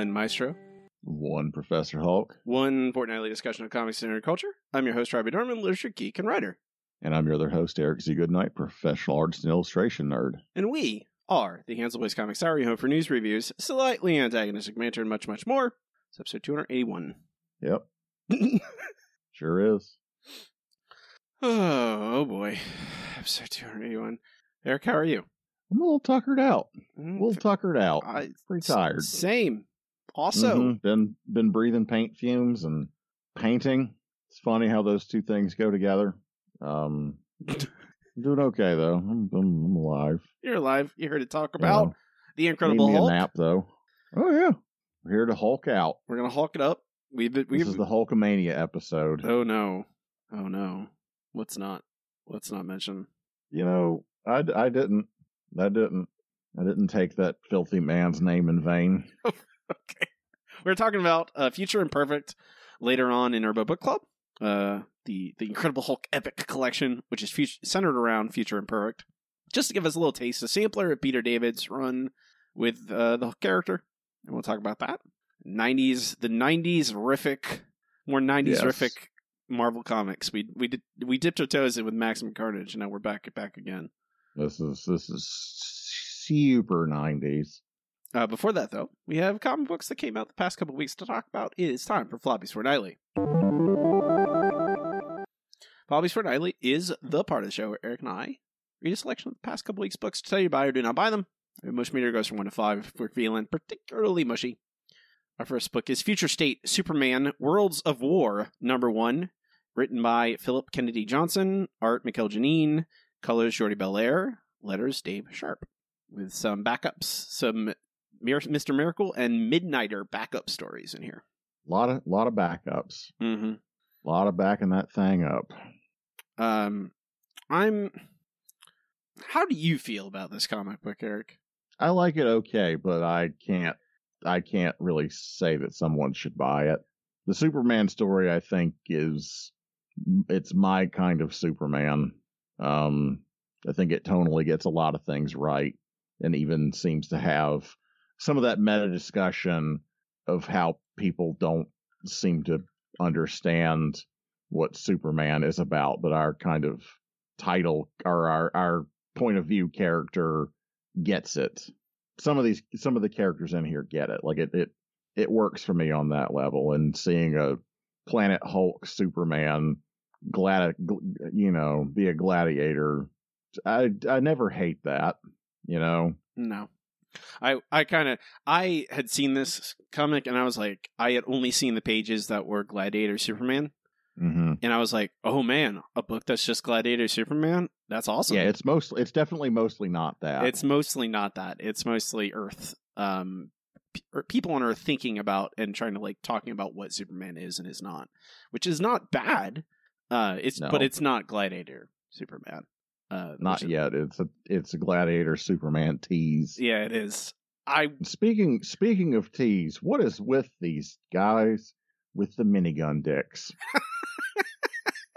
One Maestro, One Professor Hulk, one fortnightly discussion of comics and culture. I'm your host, Robbie Dorman, literature geek and writer. and I'm your other host, Eric Z. Goodnight, professional artist and illustration nerd. And we are the Handsome Boys Comics Hour, your home for news reviews, slightly antagonistic banter, and much, much more. It's episode 281. Yep, sure is. oh, oh boy. Episode 281. Eric, how are you? I'm a little tuckered out. A Mm, little tuckered out. I- Pretty tired. Same. Also, Mhm. been been breathing paint fumes and painting. It's funny how those two things go together. Um, doing okay though. I'm, I'm, I'm alive. you're alive. You're here to talk about know, the need Incredible me a Hulk. nap though. Oh yeah, we're here to Hulk out. We're going to Hulk it up. We've been, This we've, is the Hulkamania episode. Oh no. Oh no. Let's not. Let's not mention. you know, I, I didn't, I didn't, I didn't take that filthy man's name in vain. Okay. We're talking about uh, Future Imperfect later on in Urbo Book Club. Uh, the the Incredible Hulk Epic Collection, which is fut- centered around Future Imperfect. Just to give us a little taste, a sampler of Peter David's run with uh, the Hulk character, and we'll talk about that. '90s, the '90s rific, more '90s Yes. rific Marvel comics. We we did we dipped our toes in with Maximum Carnage, and now we're back back again. This is this is super nineties. Uh, before that, though, we have comic books that came out the past couple weeks to talk about. It is time for Floppies Fortnightly. Floppies Fortnightly is the part of the show where Eric and I read a selection of the past couple weeks' books to tell you buy or do not buy them. Our mush meter goes from 1 to 5 if we're feeling particularly mushy. Our first book is Future State Superman Worlds of War, number 1, written by Philip Kennedy Johnson, art Mikel Janín, colors Jordie Bellaire, letters Dave Sharpe, with some backups, some Mr. Miracle and Midnighter backup stories in here. lot of lot of backups. Mm-hmm. lot of backing that thing up. Um, I'm. How do you feel about this comic book, Eric? I like it okay, but I can't I can't really say that someone should buy it. The Superman story I think is it's my kind of Superman. Um I think it tonally gets a lot of things right and even seems to have some of that meta discussion of how people don't seem to understand what Superman is about, but our kind of title or our our point of view character gets it. Some of these some of the characters in here get it. Like it it it works for me on that level and seeing a Planet Hulk Superman glad you know be a gladiator I I never hate that, you know. No. I I kind of I had seen this comic and I was like I had only seen the pages that were Gladiator Superman Mhm. and I was like oh man a book that's just Gladiator Superman that's awesome Yeah, it's mostly it's definitely mostly not that. It's mostly not that. It's mostly Earth. Um, p- or people on Earth thinking about and trying to like talking about what Superman is and is not, which is not bad. Uh, it's No. but it's not Gladiator Superman. Uh, not is- yet. It's a it's a gladiator Superman tease. Yeah, it is. I Speaking speaking of tease, what is with these guys with the minigun dicks?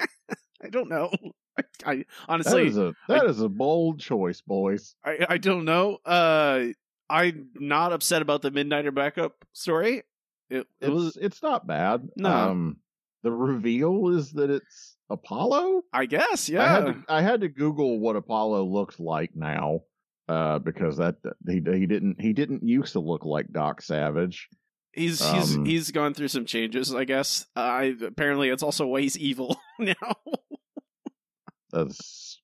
I don't know. I, I honestly is a that is a bold choice, boys. I, I don't know. Uh, I'm not upset about the Midnighter backup story. It, it It's was it's not bad. No. Um, the reveal is that it's Apollo. I guess I yeah. had to I had to Google what Apollo looks like now, uh, because that he he didn't he didn't used to look like Doc Savage. He's he's Um, he's gone through some changes, I guess. Uh, I apparently it's also why he's evil now. That's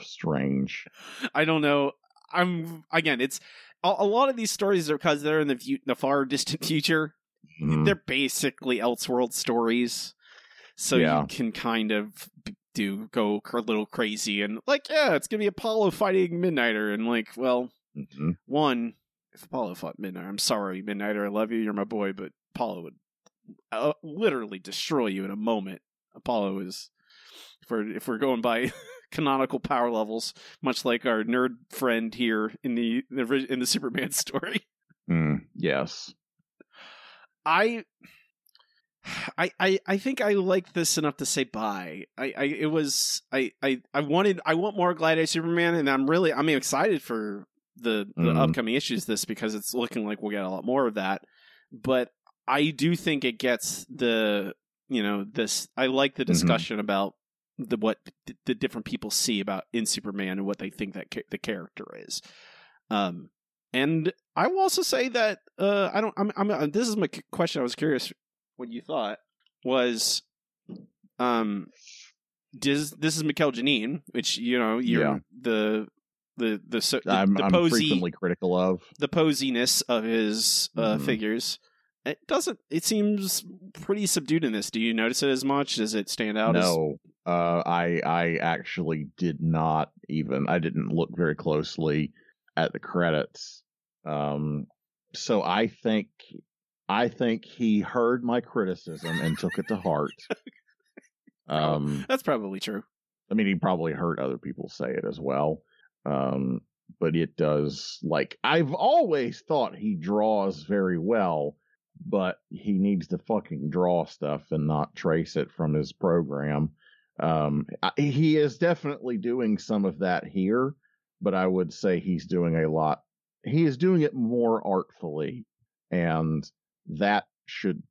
strange. I don't know. I'm again. It's a, a lot of these stories are because they're in the view, the far distant future. Hmm. They're basically Elseworld stories, so Yeah. you can kind of do go a little crazy and like, yeah, it's gonna be Apollo fighting Midnighter, and like, well, Mhm. one if Apollo fought midnighter I'm sorry, Midnighter, I love you, you're my boy, but Apollo would uh, literally destroy you in a moment. Apollo is, if we're if we're going by canonical power levels, much like our nerd friend here in the in the Superman story. Mm, yes. I, I, I, I think I like this enough to say bye. I, I, it was, I, I, I wanted, I want more Gladiator Superman, and I'm really, I'm excited for the the Mhm. upcoming issues. This because it's looking like we'll get a lot more of that. But I do think it gets the, you know, this. I like the discussion about the what the, the different people see about in Superman and what they think that ca- the character is. Um, and I will also say that uh, I don't. I'm. I'm. uh, This is my question. I was curious what you thought was, um, does this is Mikel Janín, which you know you're Yeah. the the the so, the, I'm, the I'm posy frequently critical of. the posiness of his uh, Mhm. figures. It doesn't. It seems pretty subdued in this. Do you notice it as much? Does it stand out? As, No, uh, I I actually did not even. I didn't look very closely at the credits. Um, so I think I think he heard my criticism and took it to heart. Um, that's probably true. I mean, he probably heard other people say it as well. Um, but it does like I've always thought he draws very well, but he needs to fucking draw stuff and not trace it from his program. Um, I- he is definitely doing some of that here, but I would say he's doing a lot. He is doing it more artfully, and that should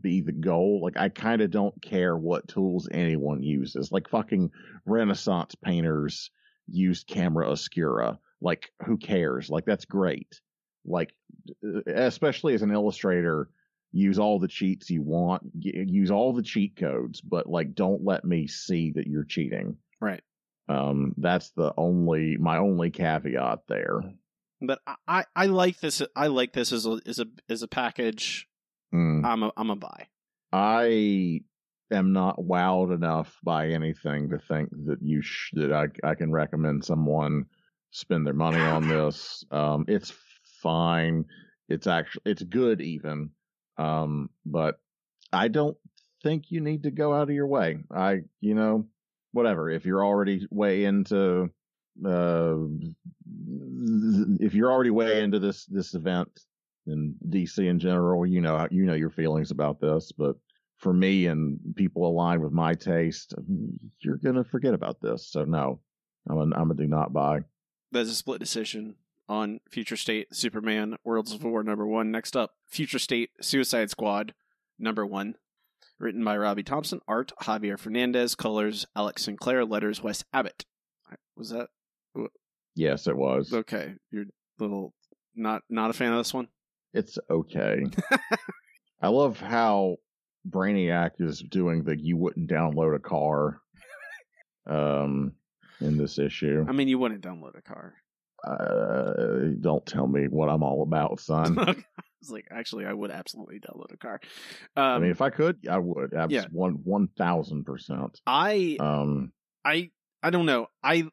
be the goal. Like I kind of don't care what tools anyone uses. Like fucking Renaissance painters used camera obscura. Like who cares? Like that's great. Like especially as an illustrator, use all the cheats you want, use all the cheat codes, but like don't let me see that you're cheating. Right. Um that's the only my only caveat there. But I, I, like this. I like this as a as a as a package. Mm. I'm a I'm a buy. I am not wowed enough by anything to think that you sh- that I I can recommend someone spend their money on this. Um, it's fine. It's actually it's good even. Um, but I don't think you need to go out of your way. I you know whatever if you're already way into uh if you're already way into this this event in DC in general, you know you know your feelings about this, but for me and people aligned with my taste, you're gonna forget about this. So no, I'm a, I'm a do not buy. That's a split decision on Future State Superman Worlds of War number one. Next up, Future State Suicide Squad number one. Written by Robbie Thompson, art Javier Fernandez, colors Alex Sinclair, letters Wes Abbott. Was that Yes, it was. okay? You're little not not a fan of this one. It's okay. I love how Brainiac is doing the you wouldn't download a car um in this issue. I mean, you wouldn't download a car. Uh, don't tell me what I'm all about, son. I was like, actually, I would absolutely download a car. Um, I mean, if I could, I would. Abs- yeah. one one thousand percent. I Um, I I don't know. I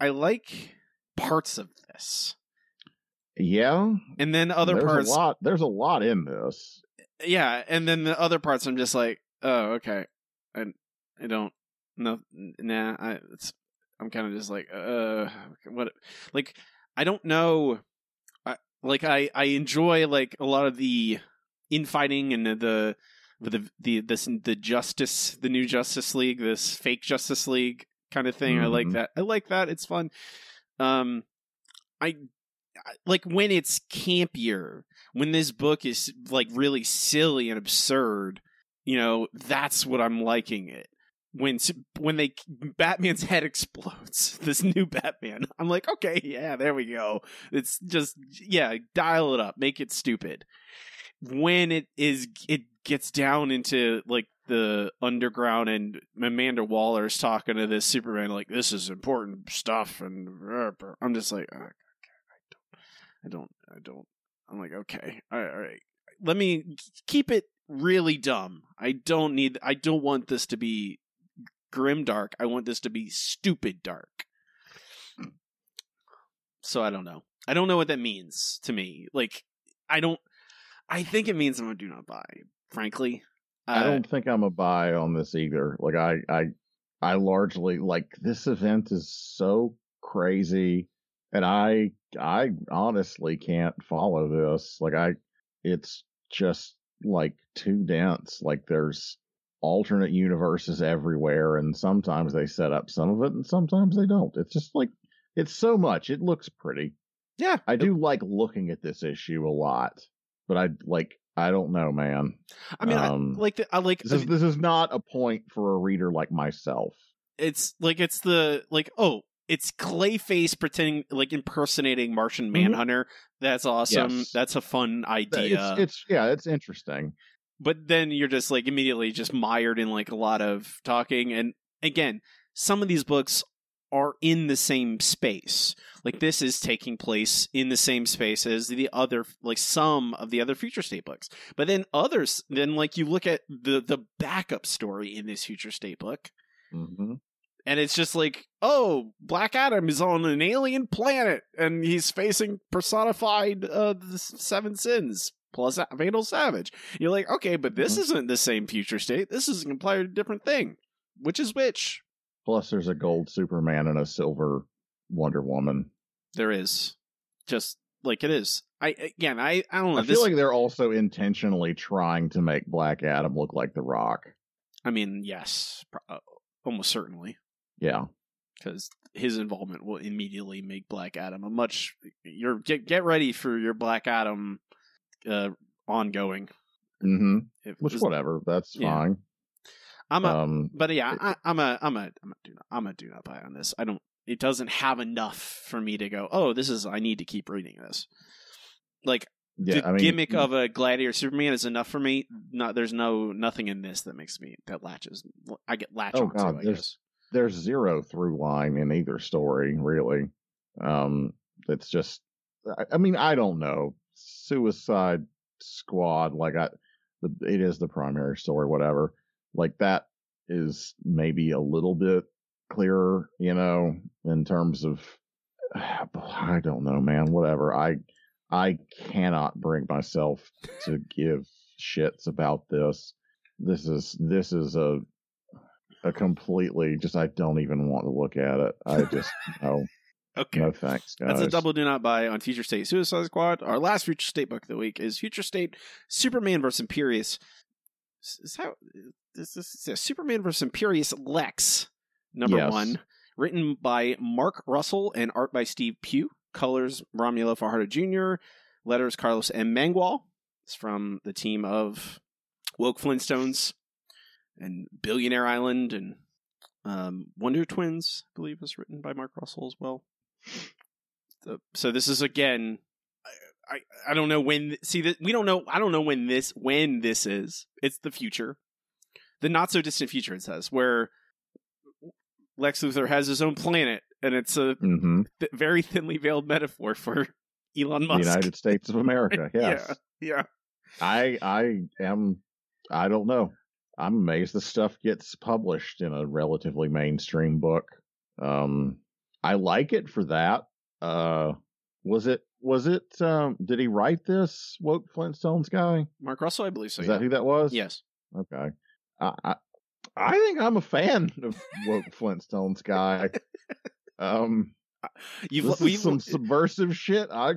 I like parts of this, yeah. and then other there's parts, a lot. There's a lot in this. yeah, and then the other parts, I'm just like, oh, okay, I I don't no nah. I it's I'm kind of just like, uh, what? Like, I don't know. I like I I enjoy like a lot of the infighting and the. the the the this the justice the new Justice League this fake Justice League kind of thing I like Mhm. that I like that it's fun um I, like when it's campier when this book is like really silly and absurd you know that's what i'm liking it. When when they batman's head explodes this new batman i'm like okay yeah there we go. It's just yeah dial it up make it stupid. When it is it gets down into like the underground and Amanda Waller's talking to this Superman like this is important stuff and I'm just like "Oh, I don't I don't I'm like okay all right, all right let me keep it really dumb I don't need I don't want this to be grim dark I want this to be stupid dark so I don't know I don't know what that means to me. Like, I don't. I think it means I'm a do not buy. Frankly, I Uh, don't think I'm a buy on this either. Like I, I, I largely like this event is so crazy, and I, I honestly can't follow this. Like I, it's just like too dense. Like there's alternate universes everywhere, and sometimes they set up some of it, and sometimes they don't. It's just like it's so much. It looks pretty. Yeah, I do like looking at this issue a lot, but I like. I don't know, man. I mean, um, I like the, I like This is this is not a point for a reader like myself. it's like it's the like oh it's Clayface pretending like impersonating Martian Mhm. Manhunter. That's awesome. Yes. That's a fun idea. It's, it's yeah, it's interesting. but then you're just like immediately just mired in like a lot of talking and again some of these books are in the same space like this is taking place in the same space as the other like some of the other future state books but then others then like you look at the the backup story in this future state book hmm and it's just like oh black adam is on an alien planet and he's facing personified uh the seven sins plus Vandal Savage. You're like, okay, but this Mhm. isn't the same future state. This is a completely different thing. Which is which? Plus, there's a gold Superman and a silver Wonder Woman. There is. Just like it is. I again, I I don't know. I this, feel like they're also intentionally trying to make Black Adam look like The Rock. I mean, yes, uh, almost certainly, Yeah, because his involvement will immediately make Black Adam a much. You're get get ready for your Black Adam uh ongoing. Mm-hmm. Which whatever, that's Yeah. fine. I'm a, um, but yeah, I, I'm a, I'm a, I'm a do not, I'm a do not buy on this. I don't. It doesn't have enough for me to go. Oh, this is. I need to keep reading this. Like yeah, the I mean, gimmick of a gladiator Superman is enough for me. Not there's no nothing in this that makes me that latches. I get latch Oh. God, there's- there's zero through line in either story, really. Um, it's just, I, I mean, I don't know. Suicide Squad, like I, the, it is the primary story, whatever. Like that is maybe a little bit clearer, you know, in terms of, I don't know, man. Whatever. I, I cannot bring myself to give shits about this. This is this is a a completely just I don't even want to look at it. I just no Okay. no thanks, guys. That's a double do not buy on Future State Suicide Squad. Our last Future State book of the week is Future State Superman vs. Imperius. Is how this this is Superman vs. Imperius Lex number Yes. one, written by Mark Russell and art by Steve Pugh. Colors Romulo Fajardo Jr. Letters Carlos M. Mangual. It's from the team of Woke Flintstones and Billionaire Island and um, Wonder Twins. I believe was written by Mark Russell as well. So this is again. I, I don't know when. See that we don't know. I don't know when this when this is. It's the future, the not so distant future. It says where Lex Luthor has his own planet, and it's a hmm th- very thinly veiled metaphor for Elon The Musk. United States of America. Yes. Yeah, yeah. I I am I don't know. I'm amazed this stuff gets published in a relatively mainstream book. Um I like it for that. Uh was it was it um did he write this woke Flintstones guy? Mark Russell, I believe so. Is yeah. that who that was? Yes. Okay. I, I I think I'm a fan of woke Flintstones guy. Um You've this is some subversive shit. I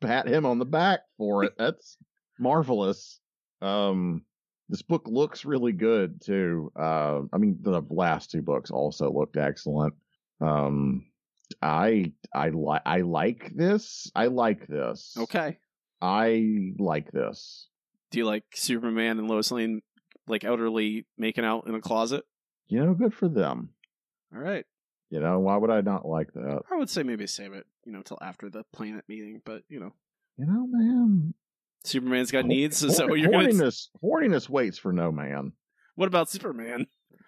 pat him on the back for it. That's marvelous. Um, this book looks really good too. Uh, I mean, the last two books also looked excellent. Um, I I like I like this. I like this. okay. I like this. Do you like Superman and Lois Lane like elderly making out in a closet? You know, good for them. All right. You know, why would I not like that? I would say maybe save it, you know, till after the planet meeting. But you know, You know, man. Superman's got needs. Is that Horn- what you're going to? horniness, horniness waits for no man. What about Superman?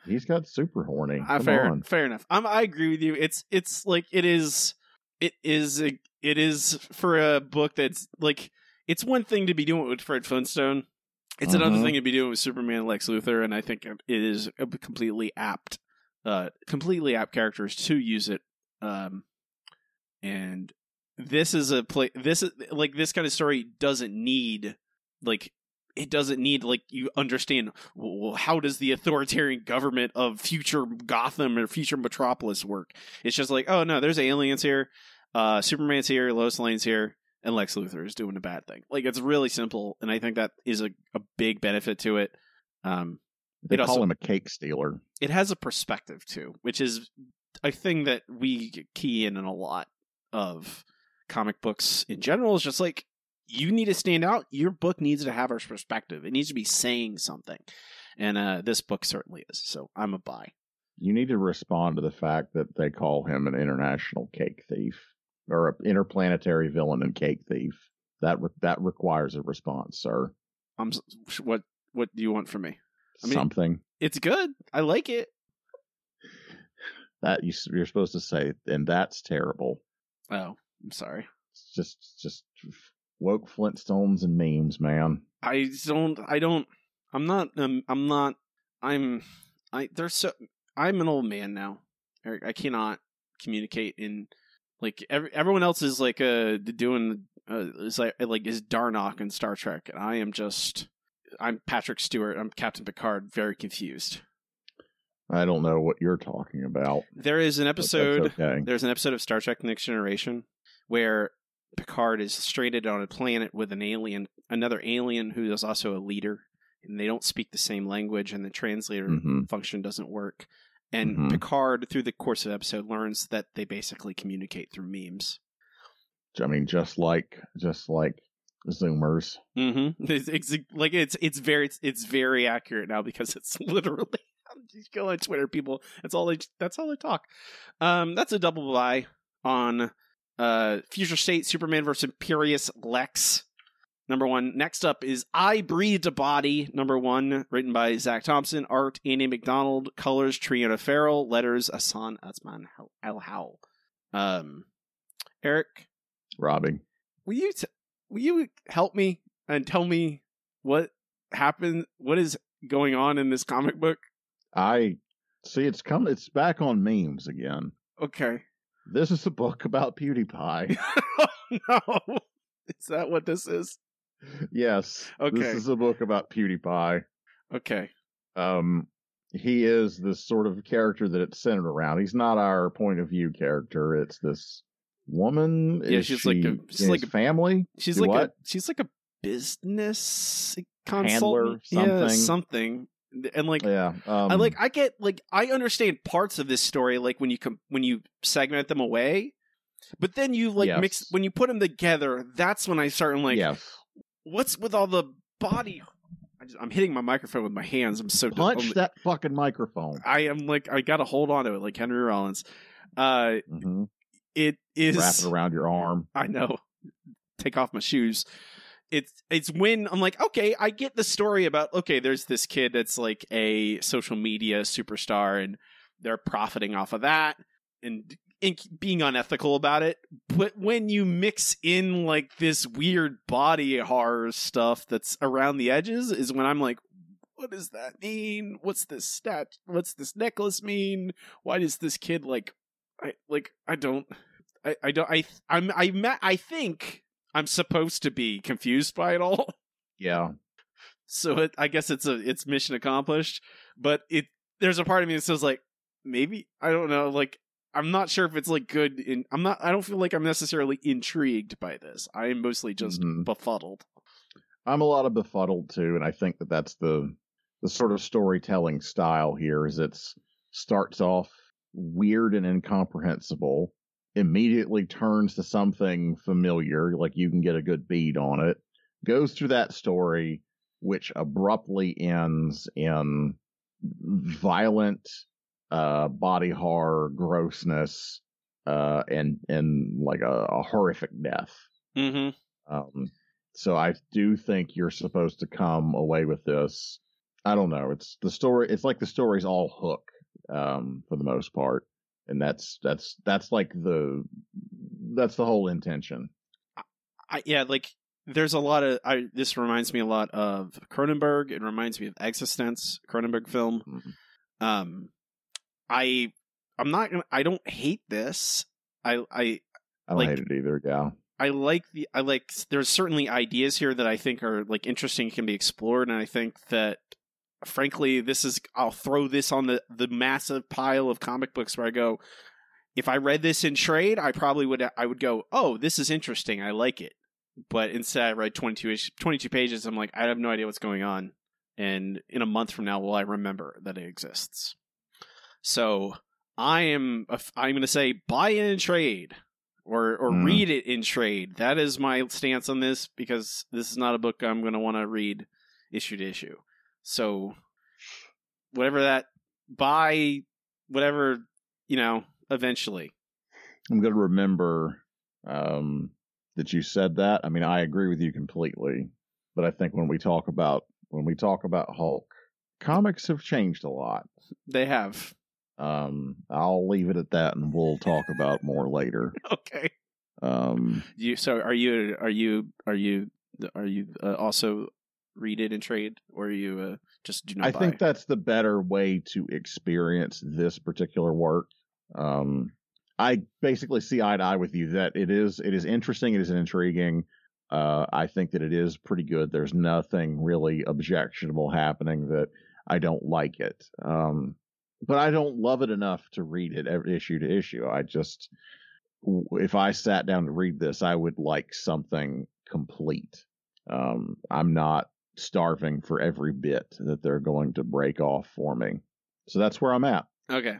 He's got super horny. Uh, fair, on. fair enough. I'm, I agree with you. It's it's like it is. It is a, it is for a book that's like it's one thing to be doing it with Fred Flintstone. It's another Mhm. thing to be doing with Superman Lex Luthor, and I think it is a completely apt, uh, completely apt characters to use it. Um, and this is a play. This is like this kind of story doesn't need like it doesn't need like you understand well, how does the authoritarian government of future Gotham or future Metropolis work. It's just like oh no, there's aliens here, uh, Superman's here, Lois Lane's here, and Lex Luthor is doing a bad thing. Like it's really simple, and I think that is a, a big benefit to it. Um, They It call also- him a cake stealer. it has a perspective too, which is a thing that we key in in a lot of comic books in general. Is just like you need to stand out. Your book needs to have a perspective. It needs to be saying something, and uh, this book certainly is. So I'm a buy. You need to respond to the fact that they call him an international cake thief or an interplanetary villain and cake thief. That re- that requires a response, sir. I'm what what do you want from me? I mean- Something It's good. I like it. that you, you're supposed to say, and that's terrible. Oh, I'm sorry. It's just just woke Flintstones and memes, man. I don't. I don't. I'm not. Um, I'm not. I'm. I. There's so. I'm an old man now. Eric, I cannot communicate in like every, everyone else is like uh doing uh is like like is Darmok in Star Trek, and I am just. I'm Patrick Stewart. I'm Captain Picard. Very confused. I don't know what you're talking about. There is an episode. okay. There's an episode of Star Trek Next Generation where Picard is stranded on a planet with an alien, another alien who is also a leader, and they don't speak the same language, and the translator hmm function doesn't work. And Mhm. Picard, through the course of the episode, learns that they basically communicate through memes. I mean, just like just like Zoomers. Mm-hmm. It's, it's like it's it's very it's, it's very accurate now because it's literally. Just go on Twitter, people. That's all they. That's all they talk. Um, that's a double buy on uh Future State Superman versus Imperius Lex. Number one. Next up is I Breathed a Body. Number one, written by Zac Thompson, art Andy MacDonald, colors Triona Farrell, letters Asan Asman El Howell. Um, Eric, robbing. will you t- will you help me and tell me what happened? What is going on in this comic book? I see it's come it's back on memes again. Okay. This is a book about PewDiePie. no, is that what this is? yes. Okay. This is a book about PewDiePie. Okay. Um he is this sort of character that it's centered around. He's not our point of view character. It's this woman. Yeah, Is she's she like a- she's like a- family. She's Do like a what? she's like a business consultant, yeah, something. something, and like Yeah. Um, I like I get like I understand parts of this story like when you com- when you segment them away, but then you like mix when you put them together. That's when I start and like yes. what's with all the body. I just, I'm hitting my microphone with my hands. I'm so Punch that fucking microphone. I am like I gotta hold on to it like Henry Rollins. Uh, hmm it is Wrap it around your arm. I know. Take off my shoes. It's it's when I'm like, okay, I get the story about okay, there's this kid that's like a social media superstar and they're profiting off of that and, and being unethical about it. But when you mix in like this weird body horror stuff that's around the edges is when I'm like, what does that mean? What's this stat? What's this necklace mean? Why does this kid like I like I don't I, I don't I I'm I ma- I think I'm supposed to be confused by it all. Yeah. So it, I guess it's a it's mission accomplished, but it there's a part of me that says like maybe I don't know like I'm not sure if it's like good in I'm not I don't feel like I'm necessarily intrigued by this. I am mostly just Mhm. befuddled. I'm a lot of befuddled too, and I think that that's the the sort of storytelling style here. Is it's starts off weird and incomprehensible, immediately turns to something familiar, like you can get a good beat on it, goes through that story, which abruptly ends in violent uh body horror grossness uh and and like a, a horrific death Mm-hmm. um, so I do think you're supposed to come away with this. I don't know. It's the story. It's like the story's all hook, um, for the most part, and that's that's that's like the that's the whole intention. I, yeah, like there's a lot of I this reminds me a lot of Cronenberg. It reminds me of eXistenZ, Cronenberg film. Mhm. Um I I'm not gonna I don't hate this. I I I don't Like- hate it either. Yeah. I like the I like there's certainly ideas here that I think are like interesting can be explored and I think that frankly this is I'll throw this on the the massive pile of comic books where I go if I read this in trade I probably would I would go oh this is interesting I like it but instead I read 22 ish- 22 pages I'm like I have no idea what's going on and in a month from now will I remember that it exists so I am I'm going to say buy it in trade or or Mm. read it in trade. That is my stance on this because this is not a book I'm going to want to read issue to issue. So whatever that buy whatever, you know, eventually. I'm going to remember um, that you said that. I mean, I agree with you completely, but I think when we talk about when we talk about Hulk, comics have changed a lot. They have. Um, I'll leave it at that, and we'll talk about more later. Okay. Um, You so are you are you are you are you uh, also read it in trade or you uh, just do not I buy? think that's the better way to experience this particular work. Um, I basically see eye to eye with you that it is it is interesting, it is intriguing. Uh, I think that it is pretty good. There's nothing really objectionable happening that I don't like it. Um, but I don't love it enough to read it issue to issue. I just if I sat down to read this, I would like something complete. Um, I'm not starving for every bit that they're going to break off for me. So that's where I'm at. Okay.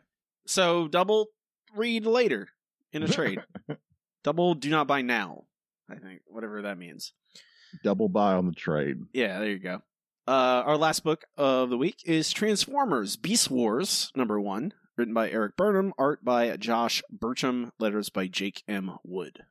So double read later in a trade. double do not buy now. I think whatever that means. Double buy on the trade. Yeah, there you go. Uh, our last book of the week is Transformers Beast Wars number one, written by Erik Burnham, art by Josh Burcham, letters by Jake M. Wood.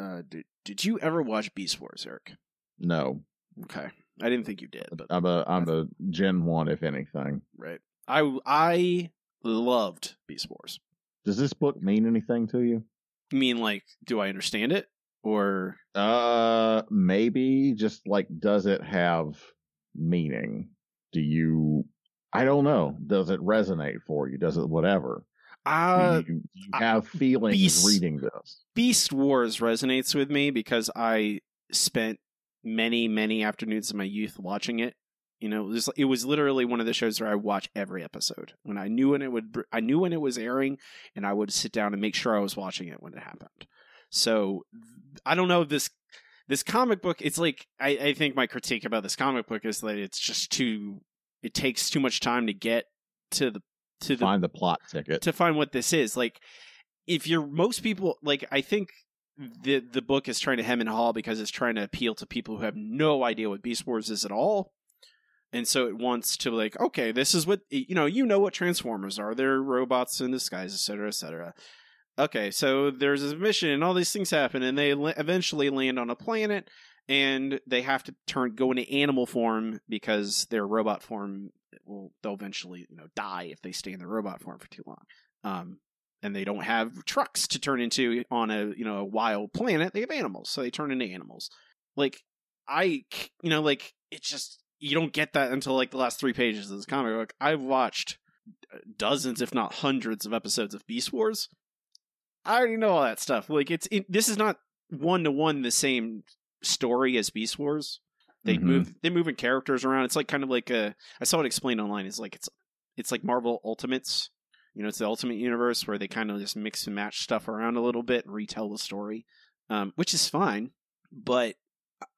Uh, did, did you ever watch Beast Wars, Eric? No, Okay, I didn't think you did, but I'm a I'm a Gen One, if anything. right. I I loved Beast Wars. Does this book mean anything to you? You mean like, do I understand it or Uh, maybe just like, does it have meaning? Do you? I don't know. Does it resonate for you? Does it whatever? uh, do you, you I- have feelings Beast- reading this? Beast Wars resonates with me because I spent many, many afternoons of my youth watching it. You know, it was, it was literally one of the shows where I watch every episode. When I knew when it would, I knew when it was airing, and I would sit down and make sure I was watching it when it happened. So I don't know this this comic book. It's like I, I think my critique about this comic book is that it's just too. It takes too much time to get to the to the Find the plot ticket. to find what this is. Like, if you're most people, like, I think the the book is trying to hem and haw because it's trying to appeal to people who have no idea what Beast Wars is at all, and so it wants to like, okay, this is what you know. You know what Transformers are? They're robots in disguise, etc., etc. Okay, so there's a mission, and all these things happen, and they eventually land on a planet, and they have to turn go into animal form because their robot form will they'll eventually you know die if they stay in their robot form for too long. Um, and they don't have trucks to turn into on a you know a wild planet. They have animals, so they turn into animals. Like i you know, like it's just you don't get that until like the last three pages of this comic book. I've watched dozens, if not hundreds, of episodes of Beast Wars. I already know all that stuff. Like it's it, this is not one to one the same story as Beast Wars. They Mhm. move they moving characters around. It's like kind of like a I saw it explained online. It's like it's it's like Marvel Ultimates. You know, it's the Ultimate Universe where they kind of just mix and match stuff around a little bit and retell the story, um, which is fine. But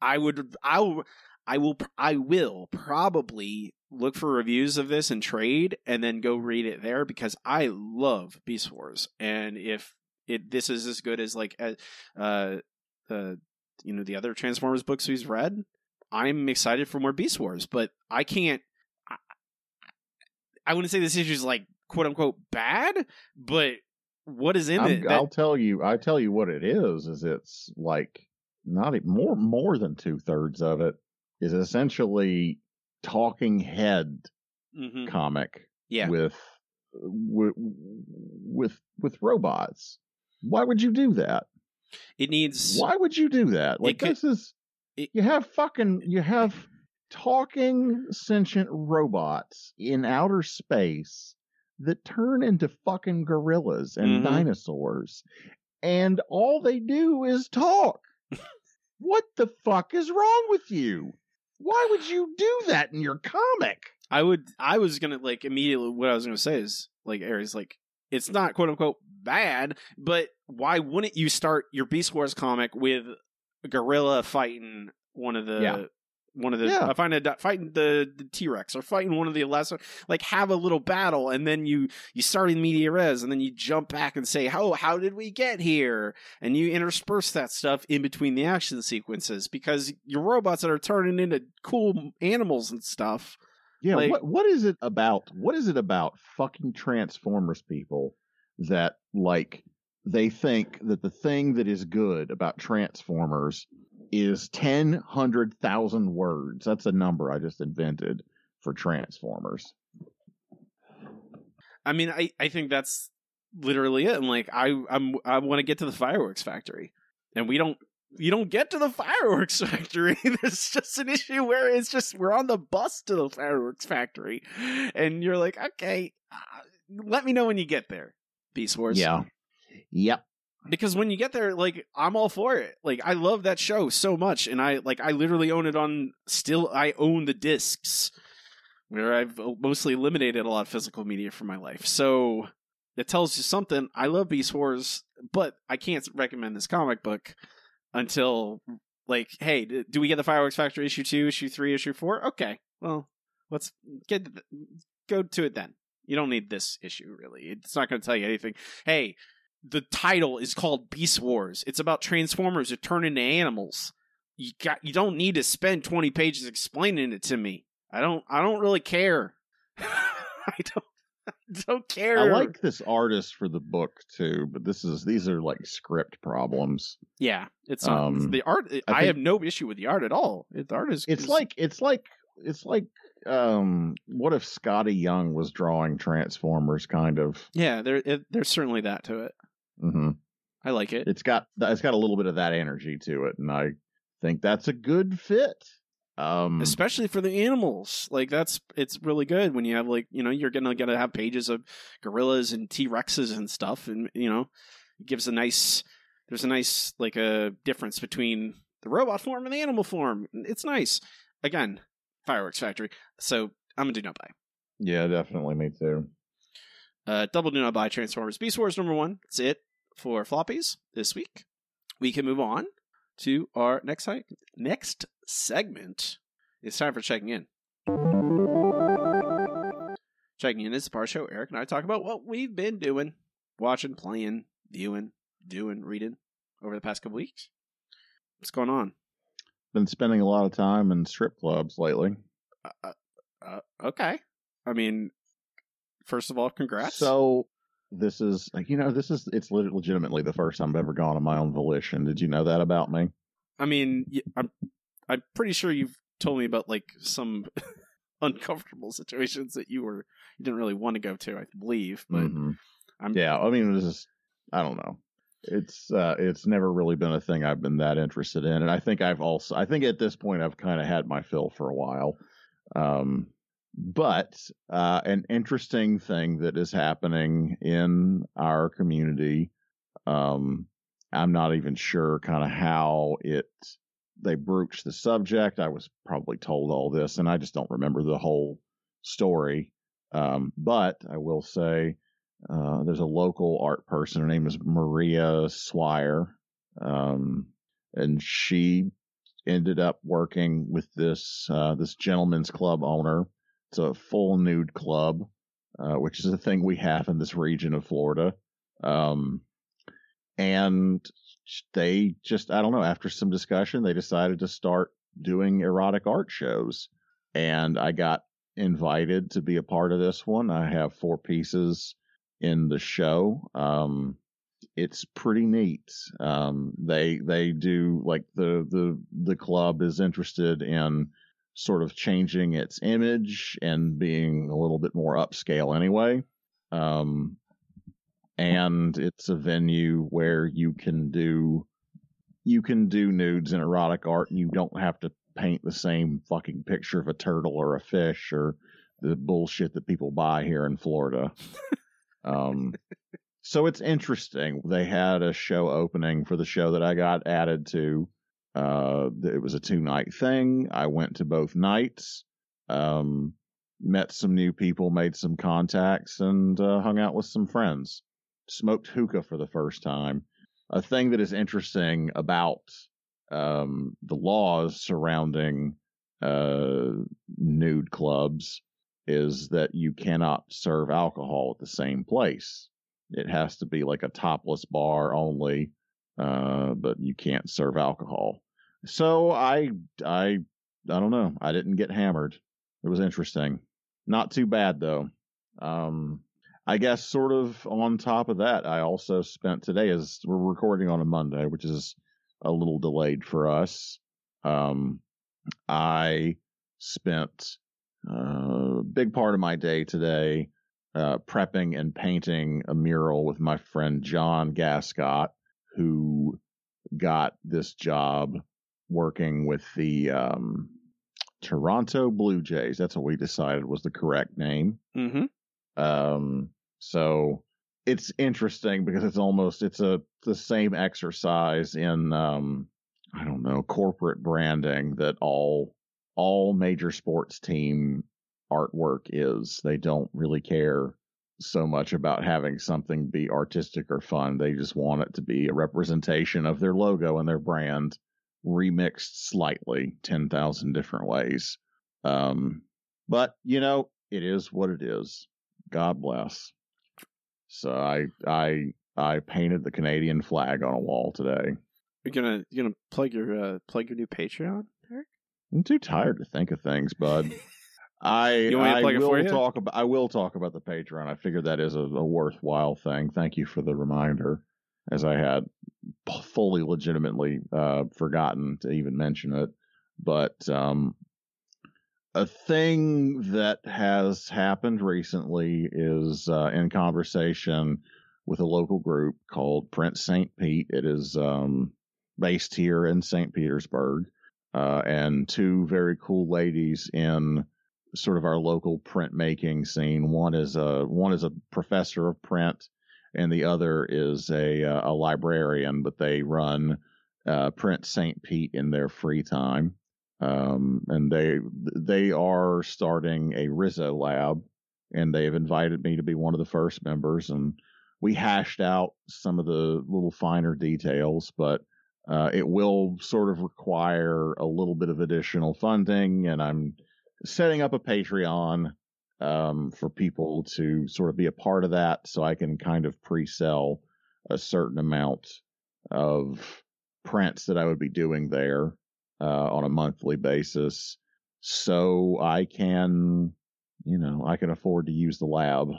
I would I will I will I will probably look for reviews of this and trade and then go read it there because I love Beast Wars and if it this is as good as like uh, uh, you know the other Transformers books we've read, I'm excited for more Beast Wars, but I can't. I wouldn't say this issue is like quote unquote bad, but what is in I'm- it? that- I'll tell you. I tell you what it is. Is it's like not e- more more than two thirds of it is essentially talking head Mhm. comic yeah, with with with with robots. Why would you do that? it needs. Why would you do that? Like could- this is it- you have fucking you have talking sentient robots in outer space that turn into fucking gorillas and Mhm. dinosaurs. and all they do is talk. what the fuck is wrong with you? Why would you do that in your comic? I would. I was gonna like immediately. What I was gonna say is like Aries, like it's not quote unquote bad, but why wouldn't you start your Beast Wars comic with a gorilla fighting one of the Yeah. One of the Yeah. uh, fighting, a, fighting the, the T Rex or fighting one of the lesser like have a little battle and then you you start in media res and then you jump back and say how how did we get here and you intersperse that stuff in between the action sequences because your robots that are turning into cool animals and stuff Yeah, Like- what what is it about? What is it about fucking Transformers people that like they think that the thing that is good about Transformers is ten hundred thousand words. That's a number I just invented for Transformers. I mean, I, I think that's literally it. And like, I I'm I want to get to the fireworks factory, and we don't. You don't get to the fireworks factory. There's just an issue where it's just we're on the bus to the fireworks factory, and you're like, okay, uh, let me know when you get there. Beast Wars. Yeah. Yep. Because when you get there like i'm all for it. Like i love that show so much and i like i literally own it on still i own the discs where i've uh, mostly eliminated a lot of physical media from my life. So it tells you something. I love beast wars but i can't recommend this comic book until like hey do we get the fireworks factory issue 2 issue 3 issue 4 okay well let's get go to it then. You don't need this issue really. It's not going to tell you anything. Hey the title is called Beast Wars. It's about Transformers that turn into animals. You got you don't need to spend 20 pages explaining it to me. I don't I don't really care. I don't I don't care. I like this artist for the book too, but this is these are like script problems. Yeah, it's Um, the art I, I think- have no issue with the art at all. It, the art is It's like it's like it's like um what if Skottie Young was drawing Transformers kind of. Yeah, there it, there's certainly that to it. Hmm I like it. It's got it's got a little bit of that energy to it, and I think that's a good fit. Um, especially for the animals. Like that's it's really good when you have like you know you're gonna gonna have pages of gorillas and T Rexes and stuff, and you know it gives a nice there's a nice like a difference between the robot form and the animal form. It's nice. Again, fireworks factory. So I'm gonna do not buy. yeah, definitely me too. Uh, double do not buy Transformers Beast Wars number one. That's it for floppies this week. We can move on to our next site. Next segment. It's time for checking in. Checking in is the part show Eric and I talk about what we've been doing, watching, playing, viewing, doing, reading over the past couple weeks. What's going on? Been spending a lot of time in strip clubs lately. Uh, uh, okay. I mean, first of all, congrats. So this is you know this is it's legitimately the first time I've ever gone on my own volition. Did you know that about me? I mean, I'm I'm pretty sure you've told me about like some uncomfortable situations that you were you didn't really want to go to. I believe, but Mhm. I'm Yeah, I mean, was just, I don't know. It's uh, it's never really been a thing I've been that interested in, and I think I've also, I think at this point I've kind of had my fill for a while. Um, but uh, an interesting thing that is happening in our community, um, I'm not even sure kind of how it they broached the subject. I was probably told all this, and I just don't remember the whole story. Um, but I will say uh, there's a local art person. Her name is Maria Swire. Um, and she ended up working with this, uh, this gentleman's club owner. It's a full nude club, uh, which is a thing we have in this region of Florida. Um, and they just, I don't know, after some discussion, they decided to start doing erotic art shows. And I got invited to be a part of this one. I have four pieces in the show. Um, it's pretty neat. Um, they they do like the the the club is interested in sort of changing its image and being a little bit more upscale anyway. Um, and it's a venue where you can do you can do nudes and erotic art and you don't have to paint the same fucking picture of a turtle or a fish or the bullshit that people buy here in Florida. um, so it's interesting. They had a show opening for the show that I got added to. Uh, it was a two night thing. I went to both nights, um, met some new people, made some contacts, and uh, hung out with some friends. Smoked hookah for the first time. A thing that is interesting about um, the laws surrounding uh, nude clubs is that you cannot serve alcohol at the same place. It has to be like a topless bar only, uh, but you can't serve alcohol. So I, I, I don't know. I didn't get hammered. It was interesting. Not too bad though. Um, I guess sort of on top of that, I also spent today as we're recording on a Monday, which is a little delayed for us. Um, I spent a uh, big part of my day today uh, prepping and painting a mural with my friend John Gascott, who got this job working with the um, Toronto Blue Jays. That's what we decided was the correct name. Mm-hmm. Um, so it's interesting because it's almost it's a the same exercise in um, I don't know corporate branding that all all major sports team artwork is. They don't really care so much about having something be artistic or fun. They just want it to be a representation of their logo and their brand remixed slightly 10,000 different ways. Um, but you know, it is what it is. God bless. So I, I, I painted the Canadian flag on a wall today. You're gonna you're gonna plug your uh, plug your new Patreon, Eric? I'm too tired to think of things, bud. I You want me to I plug it will for you? talk about I will talk about the Patreon. I figured that is a, a worthwhile thing. Thank you for the reminder, as I had fully legitimately uh, forgotten to even mention it. But um, a thing that has happened recently is uh, in conversation with a local group called Print St. Pete. It is um, based here in St. Petersburg, uh, and two very cool ladies in sort of our local printmaking scene. One is a one is a professor of print, and the other is a uh, a librarian. But they run uh, Print St. Pete in their free time, um, and they they are starting a Riso lab, and they've invited me to be one of the first members. And we hashed out some of the little finer details, but uh, it will sort of require a little bit of additional funding, and I'm setting up a Patreon um, for people to sort of be a part of that, so I can kind of pre-sell a certain amount of prints that I would be doing there uh, on a monthly basis, so I can, you know, I can afford to use the lab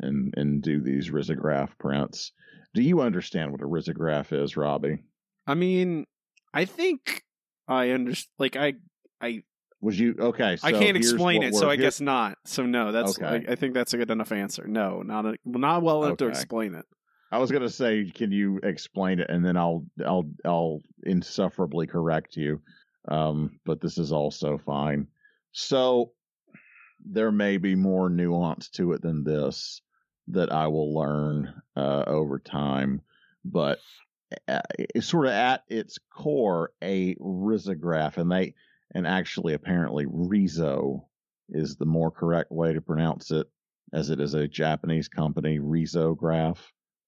and and do these risograph prints. Do you understand what a risograph is, Robbie? I mean, I think I understand. Like I I Was you okay? So I can't explain it, so I guess not. So no, that's Okay. I, I think that's a good enough answer. No, not a, not well enough to explain it. I was gonna say, can you explain it, and then I'll I'll I'll insufferably correct you. Um, but this is also fine. So there may be more nuance to it than this that I will learn uh, over time. But uh, it's sort of at its core a risograph, and they and actually apparently Rizo is the more correct way to pronounce it, as it is a Japanese company, Rizograph.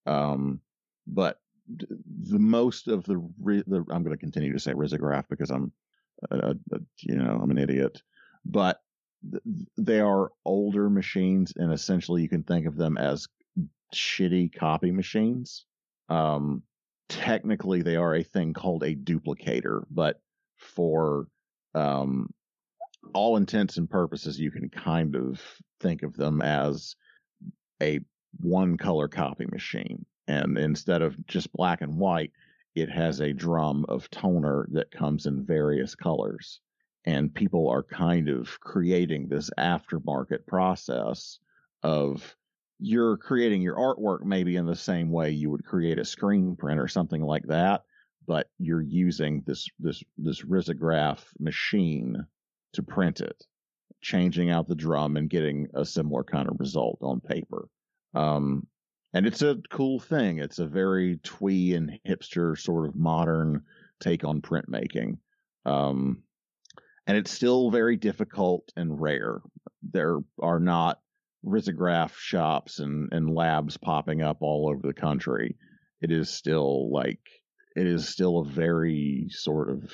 Um, but the most of the, the I'm going to continue to say risograph because I'm, uh, uh, you know, I'm an idiot. But th- they are older machines, and essentially you can think of them as shitty copy machines. Um, technically, they are a thing called a duplicator, but for um, all intents and purposes, you can kind of think of them as a one color copy machine. And instead of just black and white, it has a drum of toner that comes in various colors. And people are kind of creating this aftermarket process of you're creating your artwork maybe in the same way you would create a screen print or something like that, but you're using this this this risograph machine to print it, changing out the drum and getting a similar kind of result on paper. Um, and it's a cool thing. It's a very twee and hipster sort of modern take on printmaking. Um, and it's still very difficult and rare. There are not risograph shops and, and labs popping up all over the country. It is still like it is still a very sort of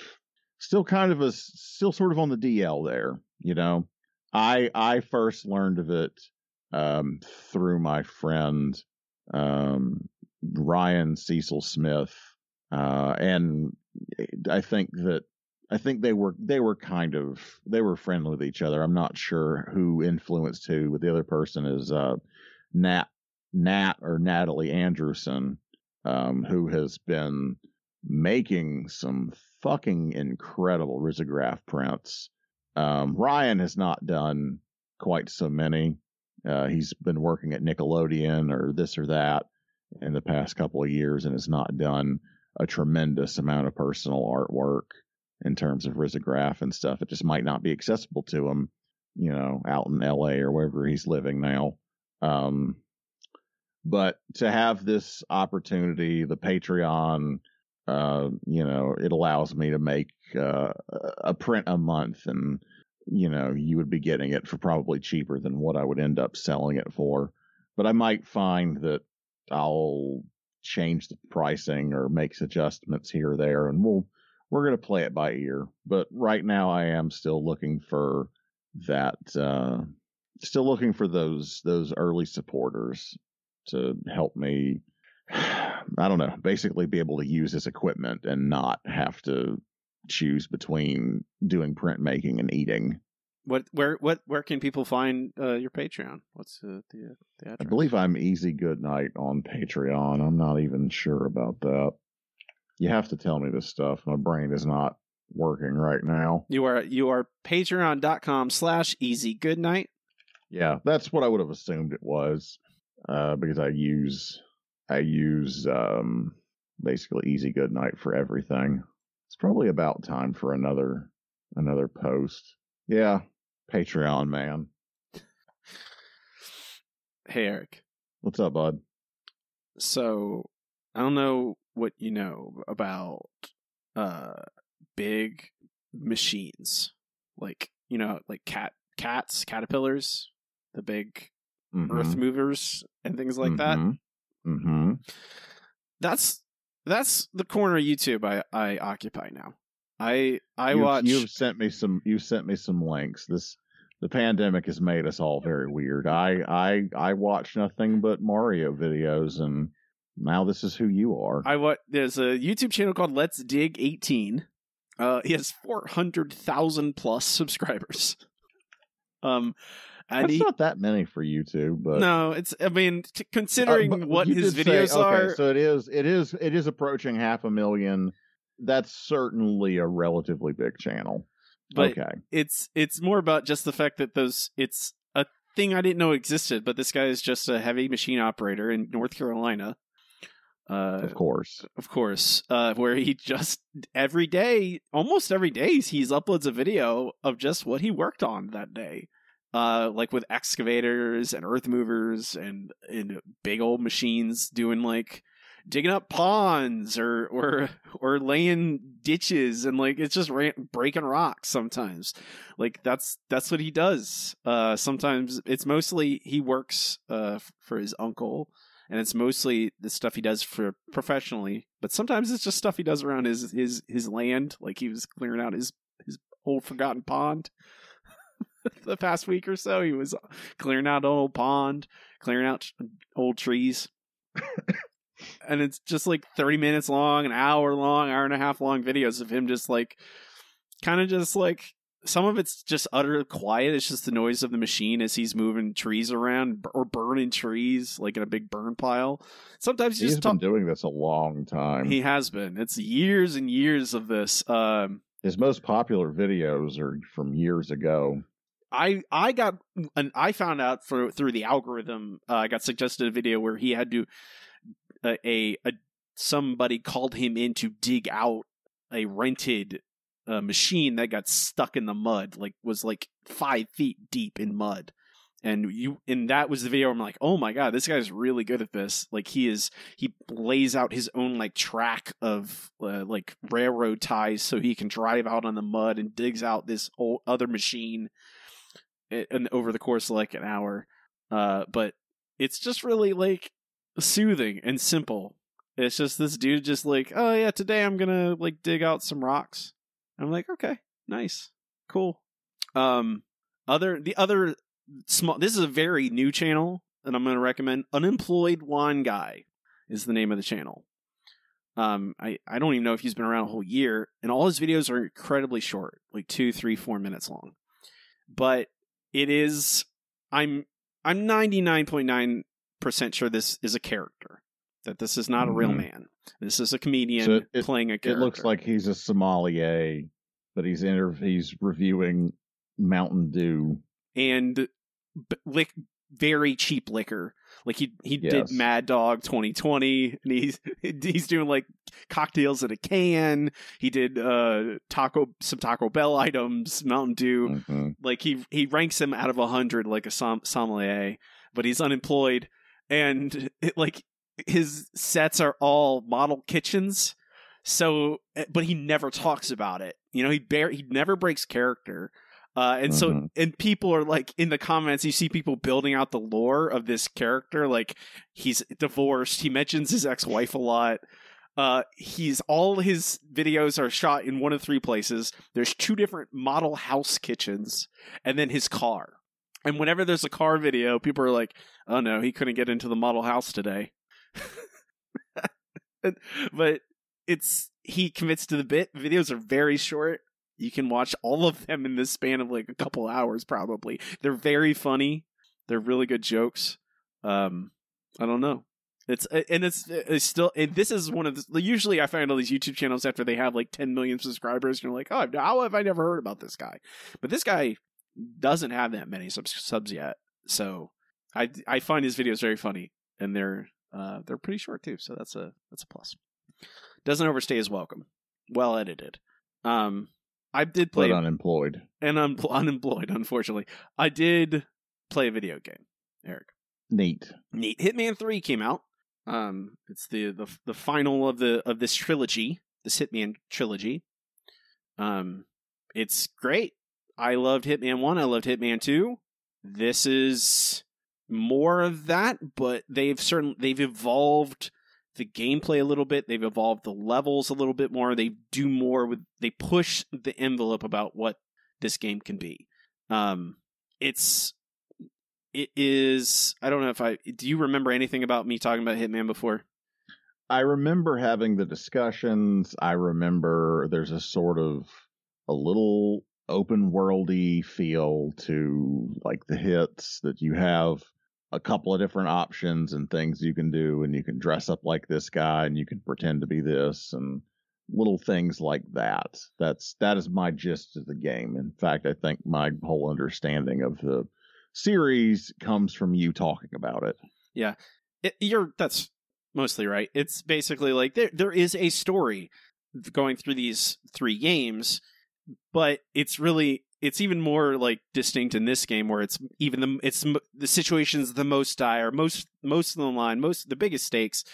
still kind of a still sort of on the DL there, you know. I I first learned of it um, through my friend um, Ryan Cecil Smith, uh, and I think that I think they were they were kind of they were friendly with each other. I'm not sure who influenced who, but the other person is uh, Nat Nat or Natalie Andrewson, um, who has been making some fucking incredible risograph prints. Um, Ryan has not done quite so many. Uh, he's been working at Nickelodeon or this or that in the past couple of years and has not done a tremendous amount of personal artwork in terms of risograph and stuff. It just might not be accessible to him, you know, out in LA or wherever he's living now. Um, but to have this opportunity, the Patreon, uh, you know, it allows me to make uh, a print a month, and you know, you would be getting it for probably cheaper than what I would end up selling it for. But I might find that I'll change the pricing or make adjustments here or there, and we'll we're gonna play it by ear. But right now, I am still looking for that. Uh, still looking for those those early supporters to help me I don't know, basically be able to use this equipment and not have to choose between doing printmaking and eating. What where what where can people find uh, your Patreon? What's uh, the the address? I believe I'm Easy Goodnight on Patreon. I'm not even sure about that. You have to tell me this stuff. My brain is not working right now. you are you are patreon.com slash easy goodnight. Yeah, that's what I would have assumed it was, uh, because I use I use um, basically Easy Good Night for everything. It's probably about time for another another post. Yeah, Patreon man. Hey Eric. What's up, bud? So I don't know what you know about uh big machines. Like, you know, like cat cats, caterpillars, the big earth movers and things like that. Mm-hmm. That's that's the corner of YouTube I, I occupy now. I I you've, watch You've sent me some. You sent me some links. This the pandemic has made us all very weird. I I I watch nothing but Mario videos, and now this is who you are. I what there's a YouTube channel called Let's Dig 18. Uh, he has 400,000 plus subscribers. Um, and That's he, not that many for YouTube, but no, it's I mean t- Uh, considering but what his did say- videos okay, are, So it is. It is. It is approaching half a million. That's certainly a relatively big channel. but okay. it's it's more about just the fact that those it's a thing I didn't know existed. But this guy is just a heavy machine operator in North Carolina. Uh, Of course. of course, uh, where he just every day, almost every day, he's uploads a video of just what he worked on that day. Uh, like with excavators and earth movers and, and big old machines doing like digging up ponds or or or laying ditches and like it's just ra- breaking rocks sometimes. Like that's that's what he does. Uh sometimes it's mostly he works uh for his uncle and it's mostly the stuff he does for professionally but sometimes it's just stuff he does around his his his land. Like he was clearing out his his old forgotten pond the past week or so he was clearing out an old pond clearing out old trees and it's just like 30 minutes long an hour long hour and a half long videos of him just like kind of just like some of it's just utter quiet it's just the noise of the machine as he's moving trees around or burning trees like in a big burn pile sometimes he's He's just been talk- doing this a long time. he has been it's years and years of this um His most popular videos are from years ago. I I got and I found out for through the algorithm. Uh, I got suggested a video where he had to a, a, a somebody called him in to dig out a rented uh, machine that got stuck in the mud, like was like five feet deep in mud, and you and that was the video. I'm like, oh my god, this guy's really good at this. Like he is, he lays out his own like track of uh, like railroad ties so he can drive out on the mud and digs out this old other machine, and over the course of like an hour. Uh, but it's just really like soothing and simple. It's just this dude just like, oh yeah, today I'm gonna like dig out some rocks. I'm like, okay, nice, cool. Um, other the other small. This is a very new channel that I'm to recommend. Unemployed Wine Guy is the name of the channel. Um, I I don't even know if he's been around a whole year, and all his videos are incredibly short, like two, three, four minutes long. But it is. I'm I'm 99.9 percent sure this is a character. That this is not a real Mhm. man. This is a comedian So it- playing a It looks like he's a sommelier, but he's inter- he's reviewing Mountain Dew. and b- lick very cheap liquor. Like he he did Mad Dog 2020, and he's he's doing like cocktails in a can. He did uh taco some Taco Bell items, Mountain Dew. Mhm. Like he he ranks him out of a hundred like a som- sommelier, but he's unemployed, and it, like his sets are all model kitchens. So, eh, but he never talks about it. You know, he bare he never breaks character. Uh, and so, Mhm. and people are like in the comments, you see people building out the lore of this character. Like he's divorced. He mentions his ex-wife a lot. Uh, he's all his videos are shot in one of three places. There's two different model house kitchens, and then his car. And whenever there's a car video, people are like, "Oh no, he couldn't get into the model house today." but it's he commits to the bit. Videos are very short. You can watch all of them in the span of like a couple hours, probably. They're very funny. They're really good jokes. Um, I don't know. It's and it's it's still and this is one of the usually I find all these YouTube channels after they have like 10 million subscribers and you're like, oh, how have I never heard about this guy? But this guy doesn't have that many subs, subs yet, so I I find his videos very funny and they're uh they're pretty short too, so that's a that's a plus. Doesn't overstay his welcome. Well edited. Um, I did play But unemployed. and I'm unemployed. Unfortunately, I did play a video game. Eric, Neat. neat. Hitman Three came out. Um, it's the the the final of the of this trilogy, this Hitman trilogy. Um, it's great. I loved Hitman One. I loved Hitman Two. This is more of that, but they've certain they've evolved the gameplay a little bit. They've evolved the levels a little bit more. They do more with they push the envelope about what this game can be. Um, it's it is. I don't know if I do. You remember anything about me talking about Hitman before? I remember having the discussions. I remember there's a sort of a little open worldy feel to like the hits that you have a couple of different options and things you can do and you can dress up like this guy and you can pretend to be this and little things like that. That's that is my gist of the game. In fact, I think my whole understanding of the series comes from you talking about it. It, you're that's mostly right. It's basically like there there is a story going through these three games, but it's really it's even more like distinct in this game where it's even the it's the situation's the most dire, most most of the line, most the biggest stakes,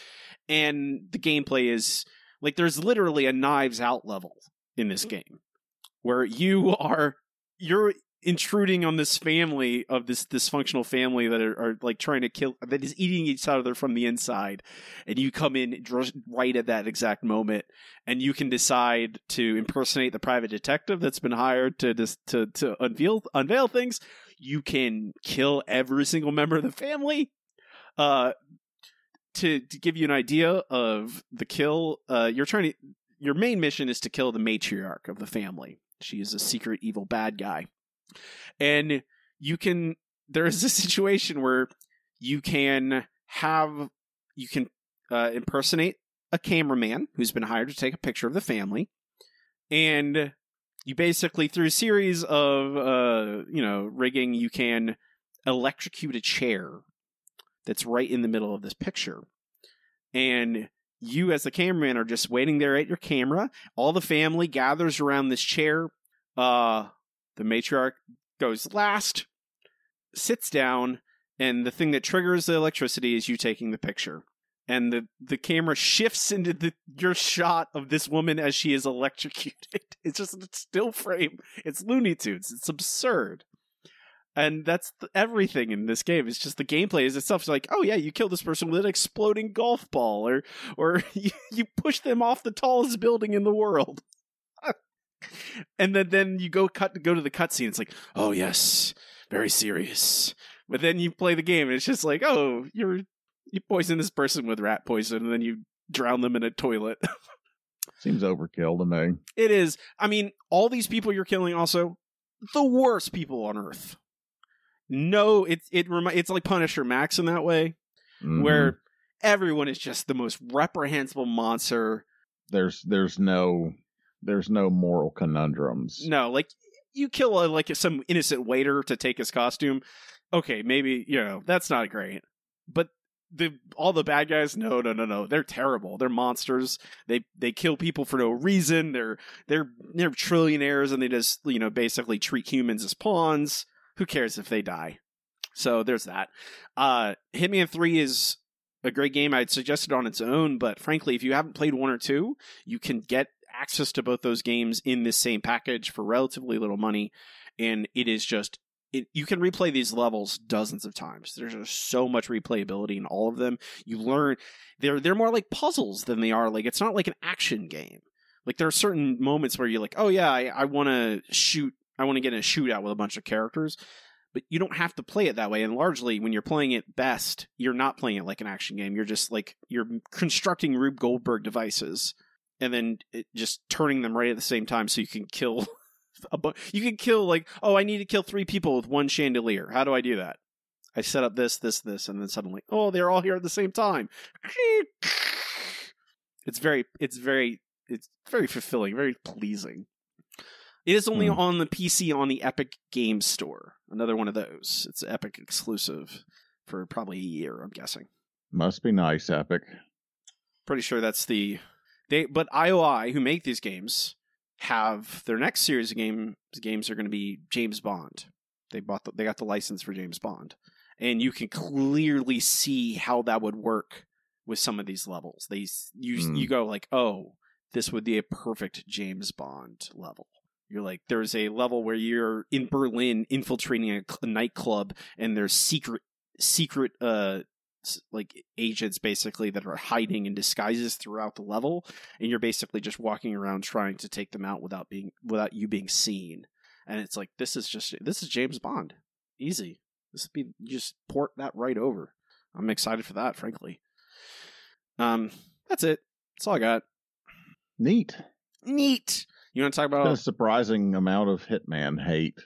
and the gameplay is like there's literally a knives out level in this mm-hmm. game where you are you're intruding on this family of this dysfunctional family that are, are like trying to kill that is eating each other from the inside. And you come in right at that exact moment. And you can decide to impersonate the private detective that's been hired to dis- to to unveil unveil things. You can kill every single member of the family. Uh to to give you an idea of the kill uh you're trying to your main mission is to kill the matriarch of the family. She is a secret evil bad guy and you can there is a situation where you can have you can uh, impersonate a cameraman who's been hired to take a picture of the family. And you basically through a series of uh you know rigging you can electrocute a chair that's right in the middle of this picture. And you as the cameraman are just waiting there at your camera. All the family gathers around this chair uh the matriarch goes last sits down, and the thing that triggers the electricity is you taking the picture. And the, the camera shifts into the your shot of this woman as she is electrocuted. It's just a still frame. It's Looney Tunes. It's absurd. And that's th- everything in this game. It's just the gameplay is itself. It's like, oh yeah, you kill this person with an exploding golf ball, or or you, you push them off the tallest building in the world. And then then you go cut go to the cutscene. It's like, oh yes, very serious. But then you play the game, and it's just like, oh, you're you poison this person with rat poison, and then you drown them in a toilet. Seems overkill to me. it is. I mean, all these people you're killing also the worst people on Earth. No, it it remi- it's like Punisher Max in that way, Mhm. where everyone is just the most reprehensible monster. there's there's no there's no moral conundrums. No, like you kill a, like some innocent waiter to take his costume. Okay, maybe you know that's not great, but the all the bad guys, no, no, no, no, they're terrible. They're monsters. They they kill people for no reason. They're they're they're trillionaires, and they just you know basically treat humans as pawns. Who cares if they die? So there's that. Uh, Hitman Three is a great game. I'd suggest it on its own, but frankly, if you haven't played one or two, you can get access to both those games in this same package for relatively little money, and it is just it, you can replay these levels dozens of times. There's just so much replayability in all of them. You learn they're they're more like puzzles than they are like it's not like an action game. Like there are certain moments where you're like, oh yeah, I, I want to shoot, I want to get in a shootout with a bunch of characters, but you don't have to play it that way. And largely, when you're playing it best, you're not playing it like an action game. You're just like you're constructing Rube Goldberg devices and then it, just turning them right at the same time so you can kill a bu- you can kill like oh I need to kill three people with one chandelier. How do I do that? I set up this, this, this, and then suddenly, oh, they're all here at the same time. It's very, it's very, it's very fulfilling, very pleasing. It is only Hmm. on the PC on the Epic Games Store. Another one of those. It's Epic exclusive for probably a year, I'm guessing. Must be nice, Epic. Pretty sure that's the they. But IOI, who make these games, have their next series of games games are going to be James Bond. They bought the, they got the license for James Bond, and you can clearly see how that would work with some of these levels. They you Hmm. you go like, oh, this would be a perfect James Bond level. You're like, there's a level where you're in Berlin infiltrating a, a nightclub, and there's secret secret uh like agents basically that are hiding in disguises throughout the level and you're basically just walking around trying to take them out without being without you being seen. And it's like this is just this is James Bond. Easy. This would be you just port that right over. I'm excited for that frankly. Um that's it. That's all I got. Neat. neat! You want to talk about a surprising amount of Hitman hate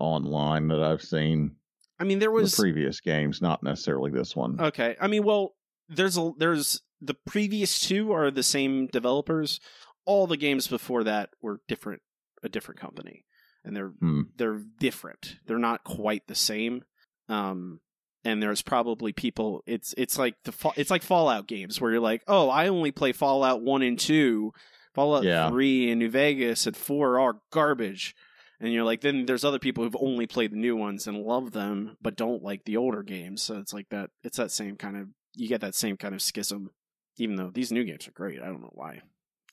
online that I've seen. I mean there was the previous games, not necessarily this one. Okay. I mean, well, there's a there's the previous two are the same developers. All the games before that were different, a different company, and they're Hmm. they're different. They're not quite the same. Um, and there's probably people. It's it's like the it's like Fallout games where you're like, oh, I only play Fallout one and two. Fallout Yeah. three and New Vegas and four are garbage. And you're like, then there's other people who've only played the new ones and love them, but don't like the older games. So it's like that. It's that same kind of. You get that same kind of schism, even though these new games are great. I don't know why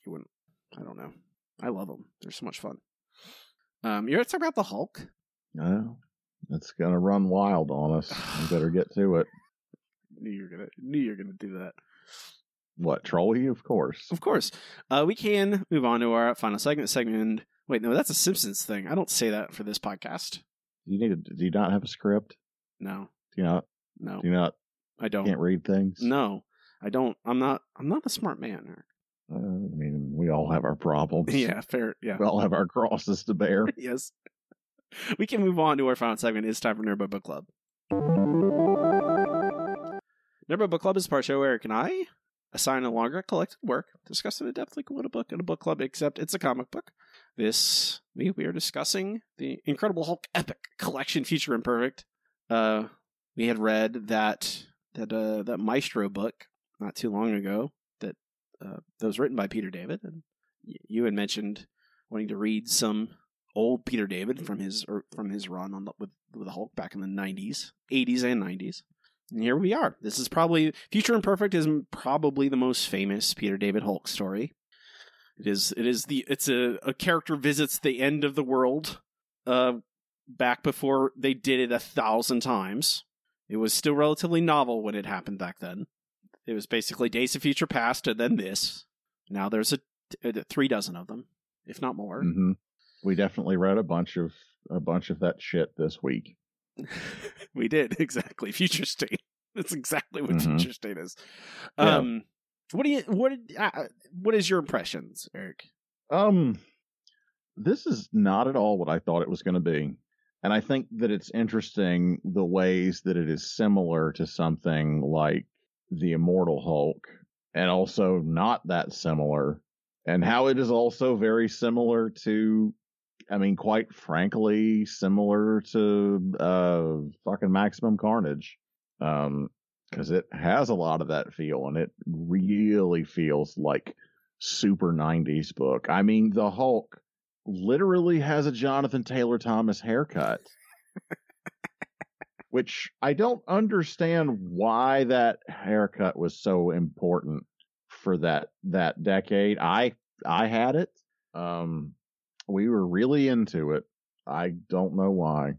you wouldn't. I don't know. I love them. They're so much fun. Um, you ever talk about the Hulk? No, it's gonna run wild on us. We better get to it. Knew you're gonna. Knew you're gonna do that. What troll you? Of course. Of course. Uh, we can move on to our final segment. Segment. Wait, no, that's a Simpsons thing. I don't say that for this podcast. You need. To, do you not have a script? No, Do you not? no, Do you not? I don't. Can't read things. No, I don't. I'm not. I'm not a smart man. Uh, I mean, we all have our problems. Yeah, fair. Yeah. We all have our crosses to bear. yes. We can move on to our final segment. It's time for Nerdbug Book Club. Nerdbug Book Club is a part show where Eric and I assign a longer collected work, discuss it in depth like what a book in a book club, except it's a comic book. This week we are discussing the Incredible Hulk Epic Collection Future Imperfect. Uh, we had read that that uh, that Maestro book not too long ago that uh, that was written by Peter David, and you had mentioned wanting to read some old Peter David from his from his run on the, with with the Hulk back in the '90s, '80s, and '90s. And here we are. This is probably Future Imperfect is probably the most famous Peter David Hulk story. It is. It is the. It's a a character visits the end of the world. Uh, back before they did it a thousand times. It was still relatively novel when it happened back then. It was basically Days of Future Past and then this. Now there's a, a three dozen of them, if not more. Mm-hmm. We definitely read a bunch of a bunch of that shit this week. we did exactly future state. That's exactly what Mhm. future state is. Yeah. Um, what do you what uh, what is your impressions, Eric? Um, this is not at all what I thought it was going to be. And I think that it's interesting the ways that it is similar to something like the Immortal Hulk and also not that similar. And how it is also very similar to, I mean, quite frankly, similar to, uh, fucking Maximum Carnage. Um, cause it has a lot of that feel and it really feels like super 90s book. I mean, the Hulk literally has a Jonathan Taylor Thomas haircut. which I don't understand why that haircut was so important for that that decade. I I had it. Um we were really into it. I don't know why.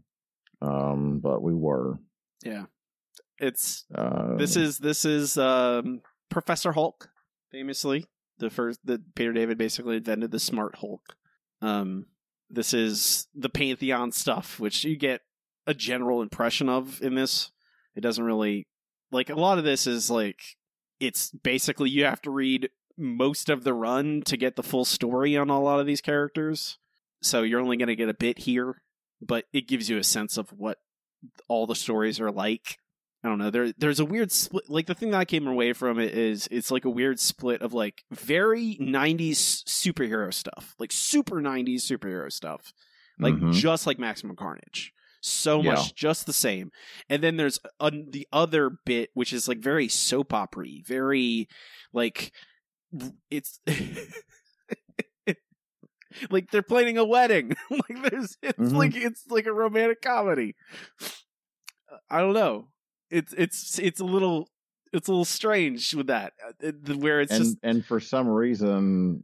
Um but we were. Yeah, it's Uh this is this is um, Professor Hulk, famously the first that Peter David basically invented the Smart Hulk. Um, this is the Pantheon stuff, which you get a general impression of in this. It doesn't really like a lot of this is like it's basically you have to read most of the run to get the full story on a lot of these characters. So you're only going to get a bit here, but it gives you a sense of what all the stories are like. I don't know. There, there's a weird split. Like the thing that I came away from it is it's like a weird split of like very '90s superhero stuff, like super '90s superhero stuff, like Mhm. just like Maximum Carnage. So Yeah. much, just the same. And then there's a, the other bit, which is like very soap opera very like it's. like they're planning a wedding like there's it's Mhm. like it's like a romantic comedy i don't know it's it's it's a little it's a little strange with that uh, where it's and just and for some reason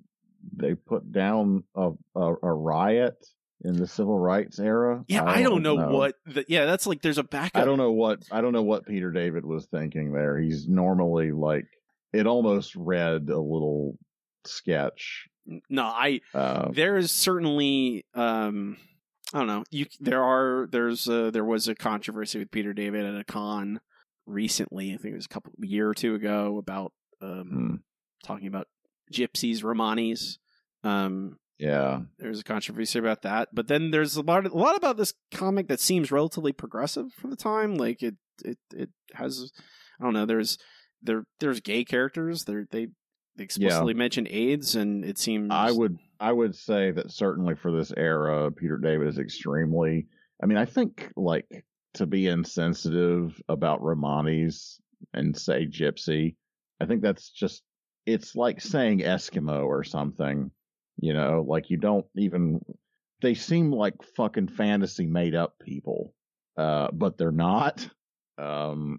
they put down a, a, a riot in the civil rights era. yeah i don't know, what the, yeah that's like there's a backup I don't know what I don't know what Peter David was thinking there. He's normally like it almost read a little sketch. no i Uh, there is certainly um i don't know. You there are there's uh there was a controversy with peter david at a con recently i think it was a couple a year or two ago about um hmm, talking about gypsies romanis. Um yeah, there's a controversy about that but then there's a lot a lot about this comic that seems relatively progressive for the time like it it it has i don't know there's there there's gay characters there they they explicitly mention AIDS and it seems I would I would say that certainly for this era, Peter David is extremely. I mean, I think like to be insensitive about Romanis and say gypsy, I think that's just it's like saying Eskimo or something. You know, like you don't even. They seem like fucking fantasy made up people, uh, but they're not. Um,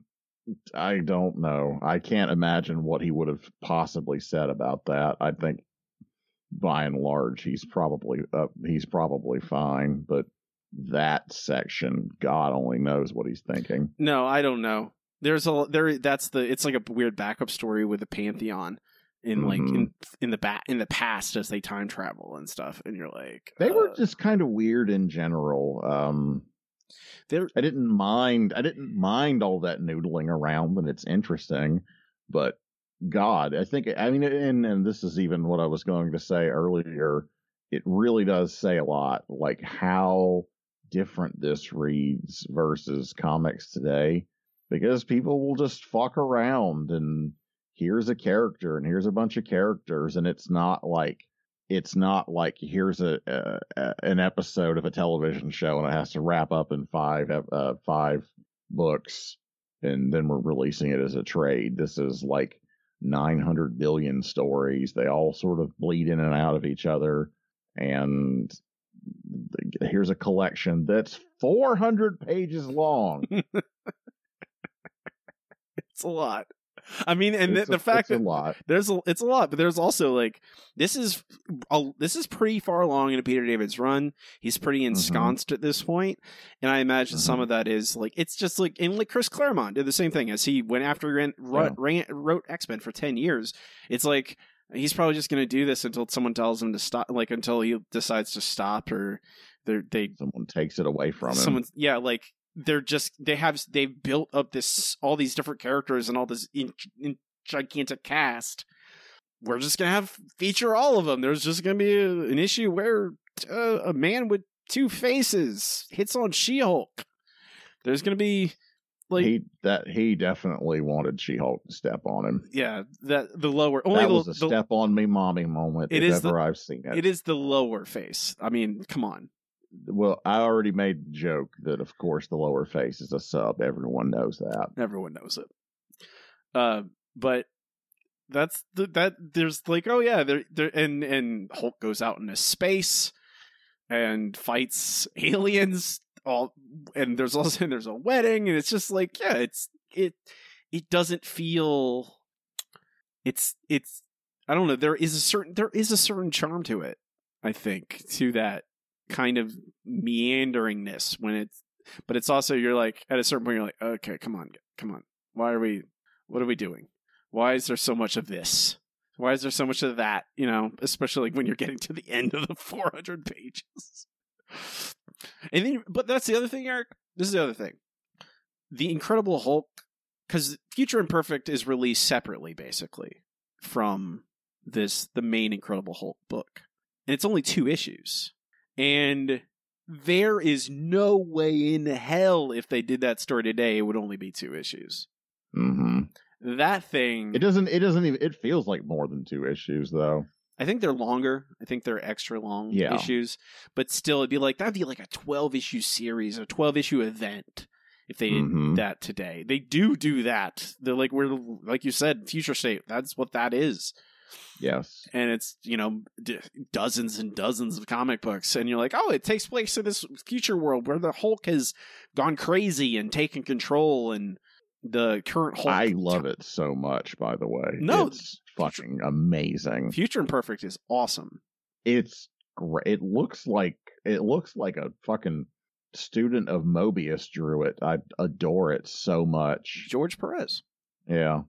I don't know. I can't imagine what he would have possibly said about that. I think by and large he's probably uh, he's probably fine, but that section, God only knows what he's thinking. No, I don't know. There's a there. That's the. It's like a weird backup story with the pantheon in like Mm-hmm. in in the back in the past as they time travel and stuff. And you're like, They were uh, just kind of weird in general. Um, they're I didn't mind. I didn't mind all that noodling around, and it's interesting. But God, I think. I mean, and and this is even what I was going to say earlier. It really does say a lot, like how different this reads versus comics today, because people will just fuck around and here's a character and here's a bunch of characters, and it's not like it's not like here's a, a an episode of a television show and it has to wrap up in five uh, five books and then we're releasing it as a trade. This is like 900 billion stories. They all sort of bleed in and out of each other and here's a collection that's 400 pages long. It's a lot. I mean, and the, a- the fact it's a that lot. there's a, it's a lot, but there's also like this is a, this is pretty far along into Peter David's run. He's pretty ensconced at this point, and I imagine some Mhm. of that is like it's just like and like Chris Claremont did the same thing as he went after he ran, wrote, ran, wrote X Men for ten years. It's like he's probably just going to do this until someone tells him to stop, like until he decides to stop or they they Someone takes it away from him. someone yeah like they're just they have they've built up this all these different characters and all this in, in gigantic cast we're just gonna have feature all of them there's just gonna be a, an issue where uh, a man with two faces hits on she-hulk there's gonna be like he that he definitely wanted She-Hulk to step on him. yeah that the lower only that the, was a the- step on me, mommy moment. It if is the- ever I've seen it. it is the lower face i mean come on Well, I already made the joke that, of course, the lower face is a sub. Everyone knows that. everyone knows it. Uh, but that's the that there's like oh yeah there there and and Hulk goes out into space and fights aliens all and there's also there's a wedding and it's just like yeah it's it it doesn't feel it's it's I don't know there is a certain there is a certain charm to it I think to that kind of meanderingness when it's but it's also you're like at a certain point you're like okay come on come on. Why are we what are we doing? Why is there so much of this? Why is there so much of that? You know especially like when you're getting to the end of the 400 pages. And then but that's the other thing eric. This is the other thing. The incredible hulk because future imperfect is released separately basically from this the main incredible hulk book. And it's only two issues and there is no way in hell if they did that story today it would only be two issues hmm that thing It doesn't. It doesn't even. It feels like more than two issues, though. i think they're longer i think they're extra long Yeah. issues but still it'd be like that'd be like a 12 issue series a 12 issue event if they did Mhm. that today they do do that they're like we're like you said future state that's what that is Yes. and it's you know d- dozens and dozens of comic books and you're like oh it takes place in this future world where the hulk has gone crazy and taken control and the current hulk I love it so much. By the way, No, it's fucking amazing. future imperfect is awesome It's great. It looks like it looks like a fucking student of Moebius drew it. I adore it so much. george perez Yeah.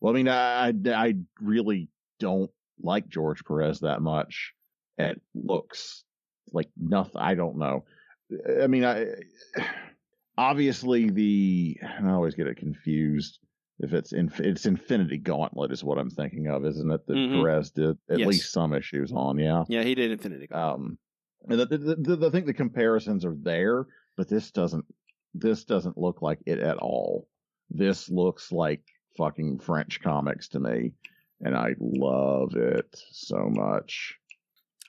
Well, I mean, I I, I really don't like George Perez that much. It looks like nothing. I don't know. I mean, I obviously the I always get it confused. If it's in, it's Infinity Gauntlet is what I'm thinking of, isn't it? That Mhm. Perez did at Yes. least some issues on. Yeah. yeah he did infinity Gauntlet. Um, and the, the, the, I think the comparisons are there, but this doesn't. This doesn't look like it at all. This looks like fucking French comics to me, and I love it so much.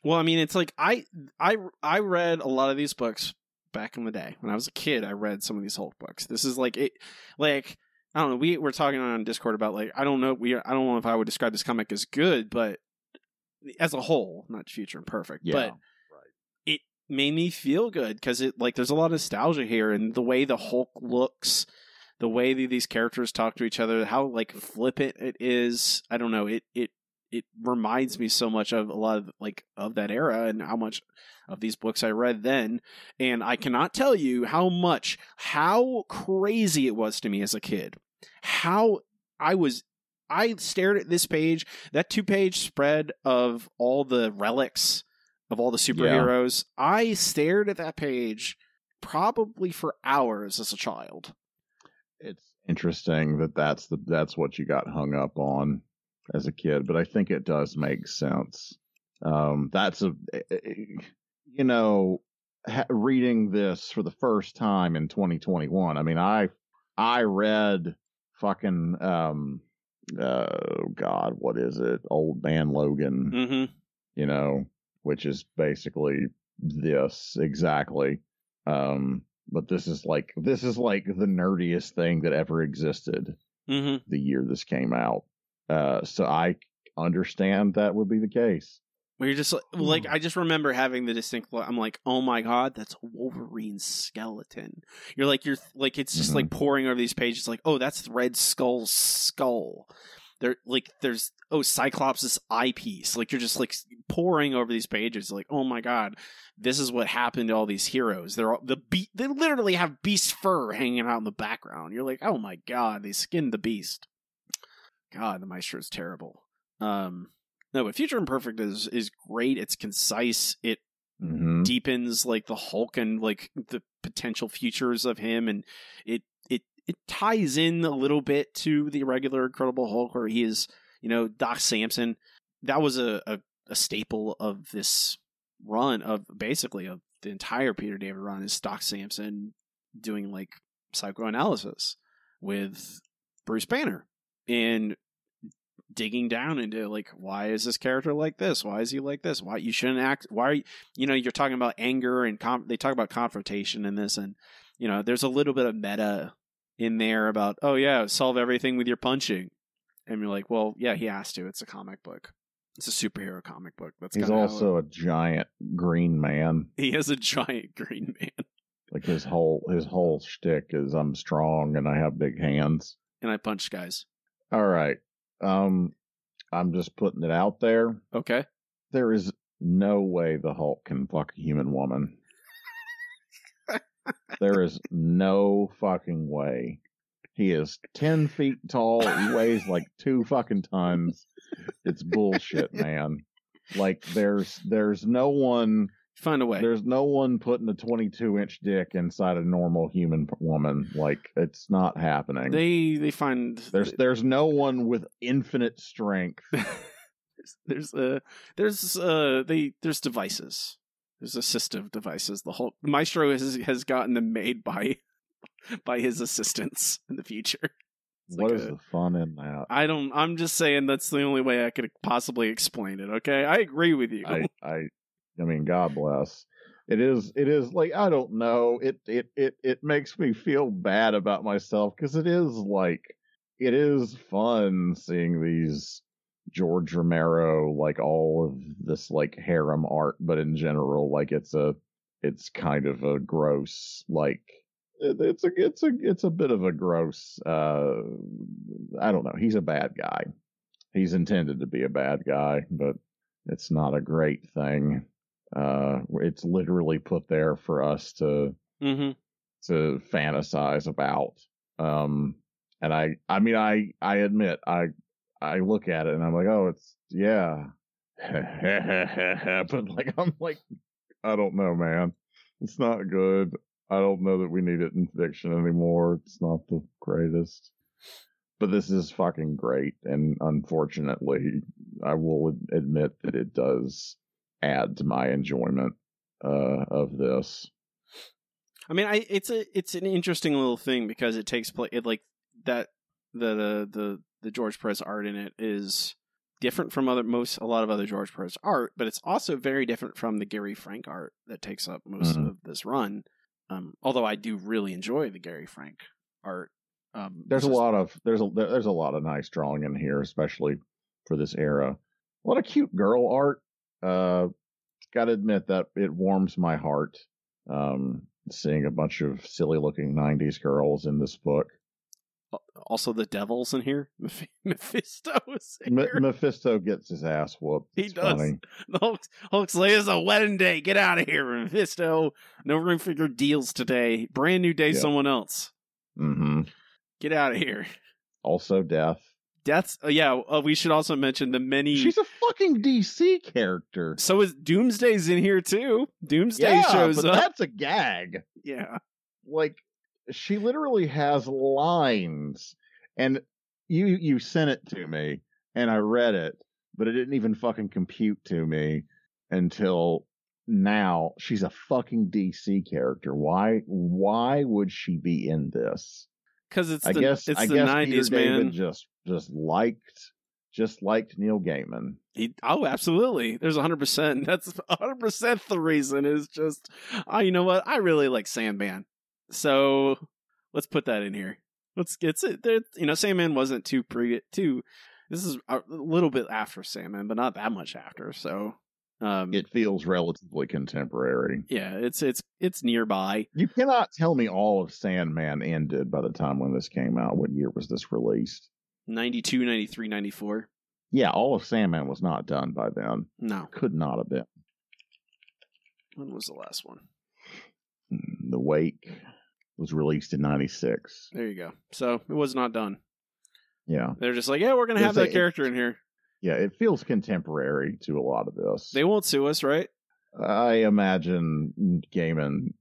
Well, I mean, it's like I I I read a lot of these books back in the day when I was a kid. I read some of these Hulk books. This is like it, like I don't know. We were talking on Discord about like I don't know. We I don't know if I would describe this comic as good, but as a whole, not Future Imperfect, Yeah, but it made me feel good because it like there's a lot of nostalgia here and the way the Hulk looks, the way that these characters talk to each other, how like flippant it is. I don't know. It it it reminds me so much of a lot of like of that era and how much of these books I read then. And I cannot tell you how much how crazy it was to me as a kid. How I was I stared at this page, that two page spread of all the relics of all the superheroes. I stared at that page probably for hours as a child. It's interesting that that's the that's what you got hung up on as a kid, but I think it does make sense. Um, that's a you know ha- reading this for the first time in 2021. I mean, I I read fucking um oh god, what is it? Old Man Logan Mm-hmm. you know, which is basically this exactly. Um, but this is like this is like the nerdiest thing that ever existed Mm-hmm. the year this came out. Uh, so I understand that would be the case. You're just like, like Hmm. I just remember having the distinct. I'm like, oh my god, that's Wolverine's skeleton. You're like, you're like, it's just like pouring over these pages. Like, oh, that's Red Skull's skull. There, like, there's oh Cyclops' eyepiece. Like, you're just like pouring over these pages. Like, oh my god, this is what happened to all these heroes. They're all the be- They literally have beast fur hanging out in the background. You're like, oh my god, they skinned the beast. God, the Maestro is terrible. Um, no, but Future Imperfect is is great. It's concise. It hmm deepens like the Hulk and like the potential futures of him, and it it ties in a little bit to the regular Incredible Hulk, where he is you know Doc Samson. That was a a, a staple of this run of basically of the entire Peter David run is Doc Samson doing like psychoanalysis with Bruce Banner and digging down into like why is this character like this why is he like this why you shouldn't act why are you, you know you're talking about anger and com- they talk about confrontation in this and you know there's a little bit of meta in there about oh yeah solve everything with your punching and you're like well yeah he has to it's a comic book it's a superhero comic book that's He's it- also a giant green man. he is a giant green man Like his whole his whole shtick is I'm strong and I have big hands. and i punch guys All right. Um I'm just putting it out there. okay There is no way the Hulk can fuck a human woman. There is no fucking way. He is ten feet tall. He weighs like two fucking tons. It's bullshit, man. Like there's there's no one find a way there's no one putting a 22 inch dick inside a normal human woman. Like it's not happening. they they find there's there's no one with infinite strength. there's uh there's uh they there's devices there's assistive devices the whole maestro has has gotten them made by by his assistants in the future It's What like is a- the fun in that? i don't i'm just saying that's the only way i could possibly explain it okay i agree with you I, I, I mean, God bless. It is, it is like I don't know. It, it, it, it makes me feel bad about myself because it is like it is fun seeing these George Romero like all of this like harem art, but in general, like it's a, it's kind of a gross like. It's a it's a it's a bit of a gross uh I don't know. He's a bad guy. He's intended to be a bad guy, but it's not a great thing. Uh, it's literally put there for us to hmm to fantasize about. Um, and I, I mean, I, I admit, I, I look at it and I'm like, oh, it's yeah, but like, I'm like, I don't know, man. It's not good. I don't know that we need it in fiction anymore. It's not the greatest. But this is fucking great, and unfortunately, I will admit that it does add to my enjoyment uh, of this. I mean, I it's a it's an interesting little thing because it takes place. It like that the the the the George Perez art in it is different from other most a lot of other George Perez art, but it's also very different from the Gary Frank art that takes up most Mhm. of this run. Um, although I do really enjoy the Gary Frank art. Um, There's a lot of there's a there's a lot of nice drawing in here, especially for this era. A lot of cute girl art. Uh, got to admit that it warms my heart. Um, seeing a bunch of silly looking '90s girls in this book. Also the devils in here. Meph- Mephisto is in M- Mephisto gets his ass whooped. He does. funny. The Hulk's like, it's a wedding day. Get out of here, Mephisto. No room for your deals today. Brand new day, Yeah. someone else. hmm Get out of here. Also, death. Death's. Uh, yeah, uh, we should also mention the many. She's a fucking DC character. so is Doomsday's in here too. Doomsday yeah, shows up. that's a gag. Yeah. like she literally has lines and you you sent it to me and I read it, but it didn't even fucking compute to me until now. She's a fucking DC character. Why why would she be in this? Because it's I the, guess it's I the guess 90s, Peter David just just liked just liked Neil Gaiman. He, oh, absolutely. There's 100%. That's 100% the reason is just, oh, you know what? I really like Sandman. So let's put that in here. Let's get it. There, you know, Sandman wasn't too pre, too, this is a little bit after Sandman, but not that much after. So Um, It feels relatively contemporary. yeah, it's it's it's nearby. You cannot tell me all of Sandman ended by the time when this came out. What year was this released? 92, 93, 94. Yeah, all of Sandman was not done by then. No, Could not have been. when was the last one? Hmm, The Wake was released in '96. There you go. So it was not done. Yeah, They're just like, yeah, we're gonna have that they- character in here. yeah, it feels contemporary to a lot of this. They won't sue us, right? I imagine Gaiman.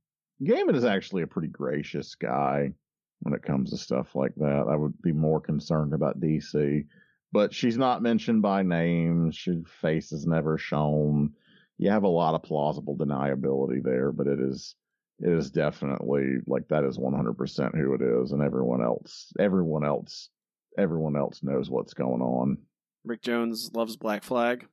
Gaiman is actually a pretty gracious guy when it comes to stuff like that. I would be more concerned about DC, but she's not mentioned by name. Her face is never shown. You have a lot of plausible deniability there, but it is it is definitely like that is 100% who it is, and everyone else, everyone else, everyone else knows what's going on. Rick Jones loves Black Flag.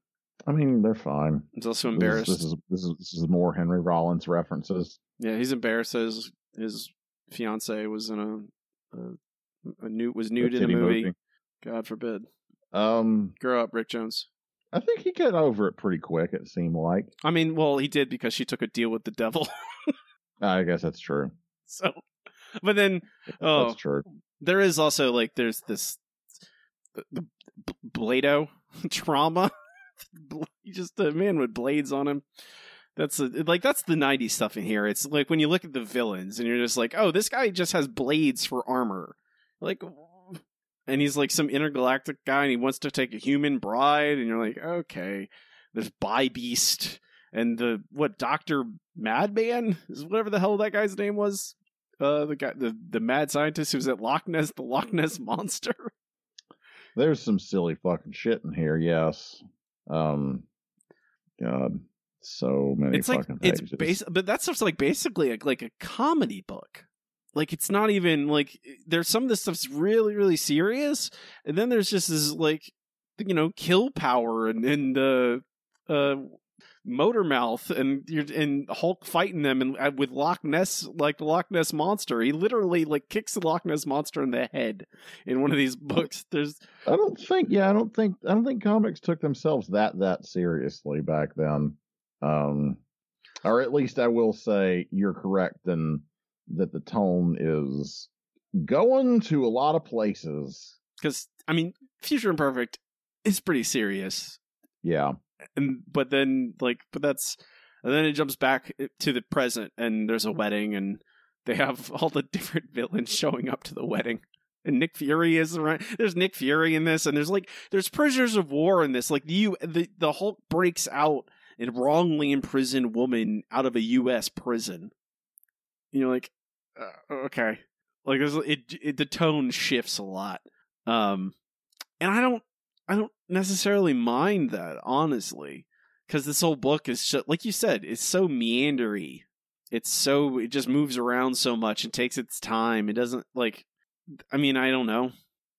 I mean, they're fine. He's also This is- embarrassed. This is this is this is more Henry Rollins references. Yeah, he's embarrassed. that His fiance was in a, a, a new was nude in a titty movie. God forbid. Um, Grow up, Rick Jones. I think he got over it pretty quick. It seemed like. I mean, well, he did because she took a deal with the devil. I guess that's true. so, but then oh, That's true. there is also like there's this the, the Blado trauma. Just a man with blades on him. That's a, like that's the '90s stuff in here. It's like when you look at the villains and you're just like, oh, this guy just has blades for armor, like, and he's like some intergalactic guy and he wants to take a human bride, and you're like, okay, there's Bi-Beast and the what Doctor Madman is whatever the hell that guy's name was. Uh, the guy, the the mad scientist who's at Loch Ness, the Loch Ness monster. There's some silly fucking shit in here. Yes. Um. God, so many it's like fucking it's pages. base, but that stuff's like basically a, like a comedy book. Like it's not even like there's some of this stuff's really really serious, and then there's just this like you know Killpower and and uh, uh Motormouth and you're and Hulk fighting them and uh, with Loch Ness like the Loch Ness monster. He literally like kicks the Loch Ness monster in the head in one of these books. There's I don't think. Yeah, I don't think. I don't think comics took themselves that that seriously back then. Um, or at least I will say you're correct in that the tone is going to a lot of places. because I mean Future Imperfect is pretty serious. Yeah. And but then like but that's and then it jumps back to the present and there's a wedding and they have all the different villains showing up to the wedding and Nick Fury is around. There's Nick Fury in this, and there's like there's prisoners of war in this. Like you, the the Hulk breaks out a wrongly imprisoned woman out of a U.S. prison. You're like, uh, okay, like it, it. The tone shifts a lot, um, and I don't I don't necessarily mind that honestly, because this whole book is just, like you said, it's so meandery. It's so it just moves around so much and takes its time. It doesn't like. I mean, I don't know.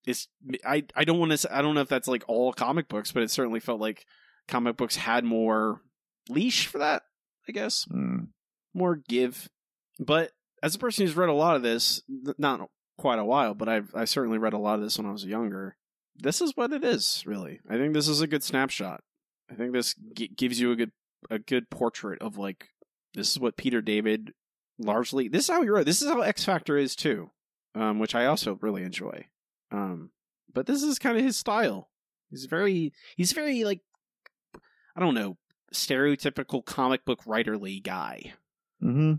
It's I I don't want to. I don't know if that's like all comic books, but it certainly felt like comic books had more leash for that. I guess Mm. more give. But as a person who's read a lot of this, not quite a while, but I've I certainly read a lot of this when I was younger. This is what it is, really. I think this is a good snapshot. I think this g- gives you a good a good portrait of like this is what Peter David largely. This is how he wrote. This is how X Factor is too, um, which I also really enjoy. Um, but this is kind of his style. He's very he's very like I don't know stereotypical comic book writerly guy Mm-hmm.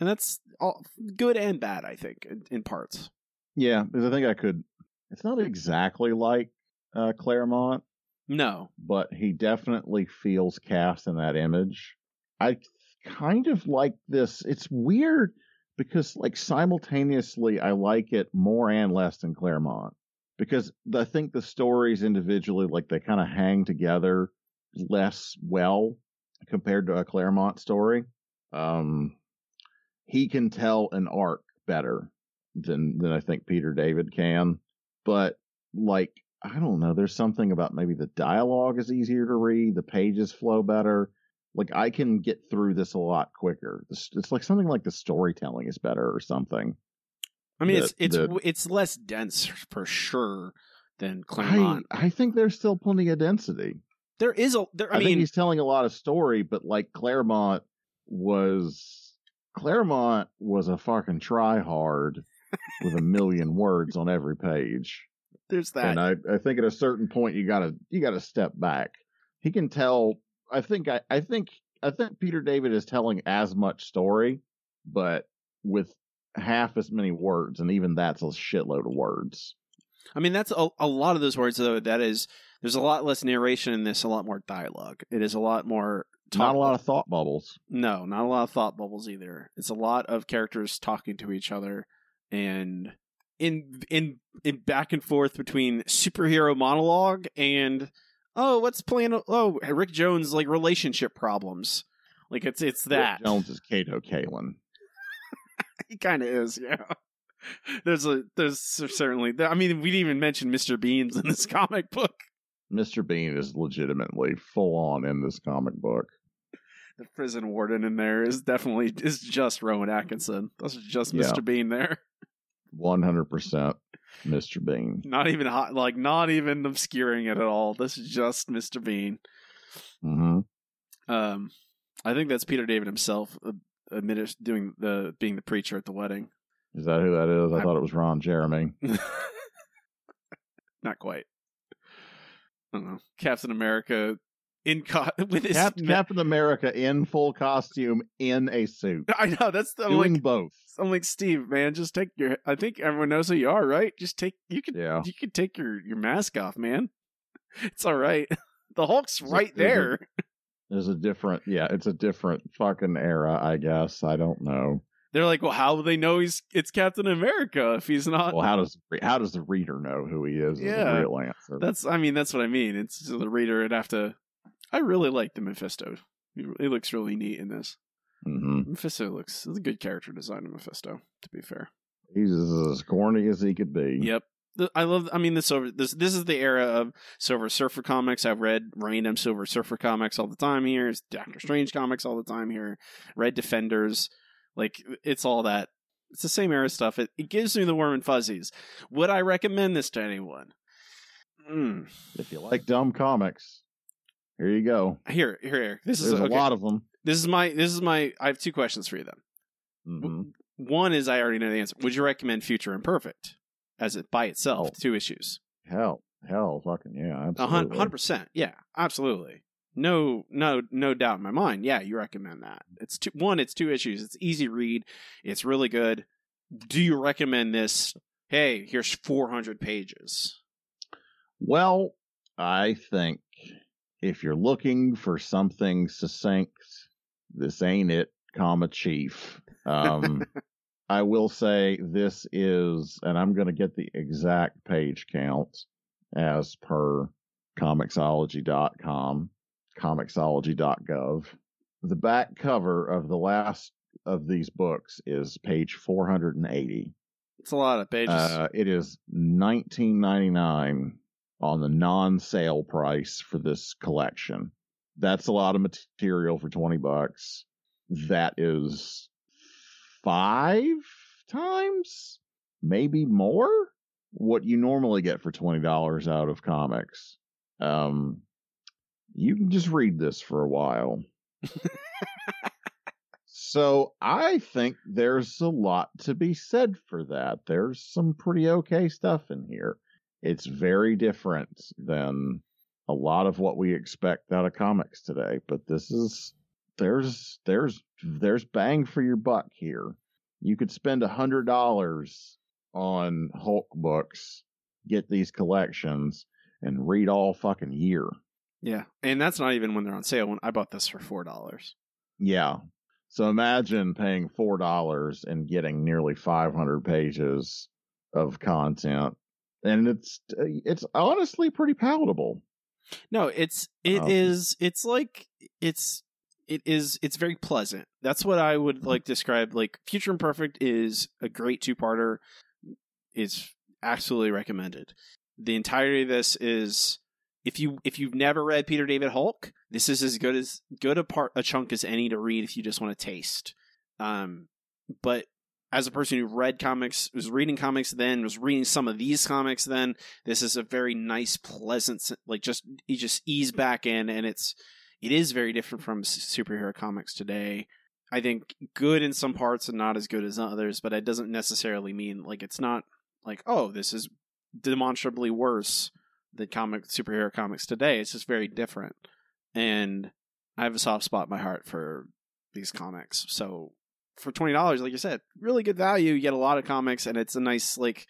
and that's all good and bad i think in, in parts Yeah, because I think I could. It's not exactly like uh, Claremont, no but he definitely feels cast in that image. I kind of like this. It's weird because, like, simultaneously, I like it more and less than Claremont because I think the stories individually, like, they kind of hang together less well compared to a Claremont story. Um, he can tell an arc better than than I think Peter David can, but like I don't know. There's something about maybe the dialogue is easier to read, the pages flow better. Like I can get through this a lot quicker. It's, like something like the storytelling is better or something. i mean The- it's it's the- it's less dense for sure than I claremont I think there's still plenty of density. There is a there. I, I, think mean, he's telling a lot of story, but like Claremont was Claremont was a fucking try hard with a million words on every page. there's that. And I, I think at a certain point you gotta you gotta step back. He can tell I think I, I think I think Peter David is telling as much story, but with half as many words, and even that's a shitload of words. I mean, that's a, a lot of those words, though. That is, there's a lot less narration in this, a lot more dialogue. It is a lot more. Not a lot of thought bubbles. No, not a lot of thought bubbles either. It's a lot of characters talking to each other and in in in back and forth between superhero monologue and oh, what's playing? Oh, Rick Jones like relationship problems. Like it's it's that Rick Jones is Kato Kaelin. he kind of is. Yeah. There's a there's certainly. I mean, we didn't even mention Mr. Beans in this comic book. Mr. Bean is legitimately full on in this comic book. The prison warden in there is definitely is just Rowan Atkinson. That's just Yeah. Mr. Bean there. One hundred percent Mr. Bean. Not even hot, like not even obscuring it at all. This is just Mr. Bean. hmm Um, I think that's Peter David himself uh, admitted doing the being the preacher at the wedding. Is that who that is? I I- thought it was Ron Jeremy. Not quite. I don't know. Captain America in co- with his Cap- Captain America in full costume in a suit, I know that's the I'm doing like both. I'm like Steve, man. Just take your. I think everyone knows who you are, right? Just take. You can. Yeah. You can take your your mask off, man. It's all right. The Hulk's Is it- right is it- there. There's a different, yeah, it's a different fucking era, I guess. I don't know. They're like, well, how will they know he's it's Captain America if he's not? Well, how does how does the reader know who he is? Is Yeah. the real answer. That's. I mean, that's what I mean. It's the reader would have to. I really like the Mephisto. He, looks really neat in this. hmm Mephisto looks. It's a good character design of Mephisto. To be fair. He's as corny as he could be. Yep. I love. I mean, the silver. This this is the era of Silver Surfer comics. I've read random Silver Surfer comics all the time here. It's Doctor Strange comics all the time here. Red Defenders. Like it's all that. It's the same era stuff. It, it gives me the warm and fuzzies. Would I recommend this to anyone? Mm. If you like dumb comics, here you go. Here, here, here. This There's is a okay. lot of them. This is my. This is my. I have two questions for you then. hmm One is I already know the answer. Would you recommend Future Imperfect as it by itself? Oh. Two issues. Hell, hell, fucking yeah, A absolutely. hundred percent. Yeah, absolutely. No, no, no doubt in my mind. Yeah, you recommend that. It's two, one. It's two issues. It's easy read. It's really good. Do you recommend this? Hey, here's 400 pages. Well, I think if you're looking for something succinct, this ain't it, comma chief. Um, I will say this is, and I'm going to get the exact page count as per comixology.com, comixology.gov. The back cover of the last of these books is page 480. It's a lot of pages. Uh, it is 19.99 on the non-sale price for this collection. That's a lot of material for 20 bucks. That is five times, maybe more, what you normally get for $20 out of comics. Um, you can just read this for a while. So I think there's a lot to be said for that. There's some pretty okay stuff in here. It's very different than a lot of what we expect out of comics today, but this is there's there's there's bang for your buck here. You could spend a hundred dollars on Hulk books, get these collections, and read all fucking year. yeah, and that's not even when they're on sale. When I bought this for four dollars. Yeah. So imagine paying four dollars and getting nearly five hundred pages of content, and it's it's honestly pretty palatable. No, it's it Um, is it's like it's it is it's very pleasant. That's what I would like describe. Like Future Imperfect is a great two parter. It's absolutely recommended. The entirety of this is if you if you've never read Peter David Hulk, this is as good as good a part a chunk as any to read if you just want to taste. Um, but as a person who read comics, was reading comics then, was reading some of these comics then, this is a very nice, pleasant, like just you just ease back in, and it's it is very different from superhero comics today. I think good in some parts and not as good as others, but it doesn't necessarily mean like it's not like oh this is demonstrably worse than comic superhero comics today. It's just very different, and I have a soft spot in my heart for these comics. So for twenty dollars, like you said, really good value. You get a lot of comics, and it's a nice like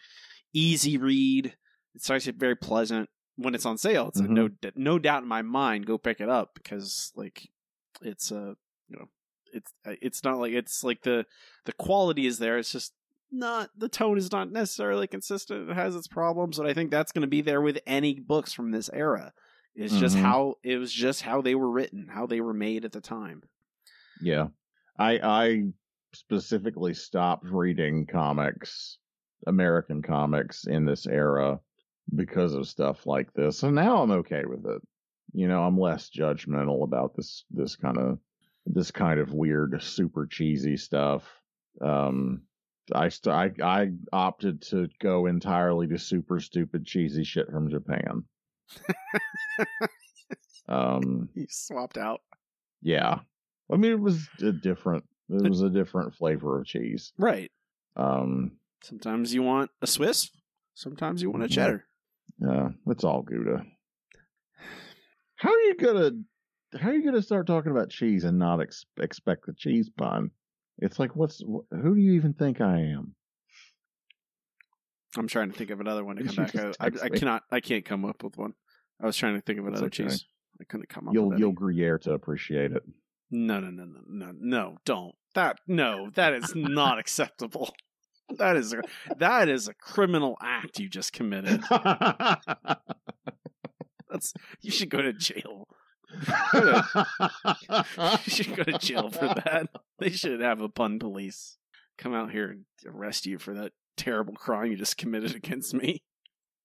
easy read. It's actually very pleasant when it's on sale. It's Mhm. a no no doubt in my mind. Go pick it up because like it's a uh, you know it's it's not like it's like the the quality is there. It's just not the tone is not necessarily consistent. It has its problems, but I think that's going to be there with any books from this era. It's just Mhm. how it was just how they were written, how they were made at the time. Yeah. I I specifically stopped reading comics, American comics in this era because of stuff like this. And now I'm okay with it. You know, I'm less judgmental about this this kind of this kind of weird super cheesy stuff. Um I st- I I opted to go entirely to super stupid cheesy shit from Japan. um He swapped out. yeah. I mean, it was a different. It was a different flavor of cheese. Right. Um, Sometimes you want a Swiss. Sometimes you want a cheddar. yeah, it's all Gouda. How are you gonna? How are you gonna start talking about cheese and not ex- expect the cheese pun? It's like, what's wh- who do you even think I am? I'm trying to think of another one to come back. I, I, I cannot. I can't come up with one. I was trying to think of another okay. cheese. I couldn't come up. You'll with you'll any. Gruyere to appreciate it. No, no, no, no, no, no! Don't that. No, that is not acceptable. That is a that is a criminal act you just committed. That's you should go to jail. You should go to jail for that. They should have a pun police come out here and arrest you for that terrible crime you just committed against me.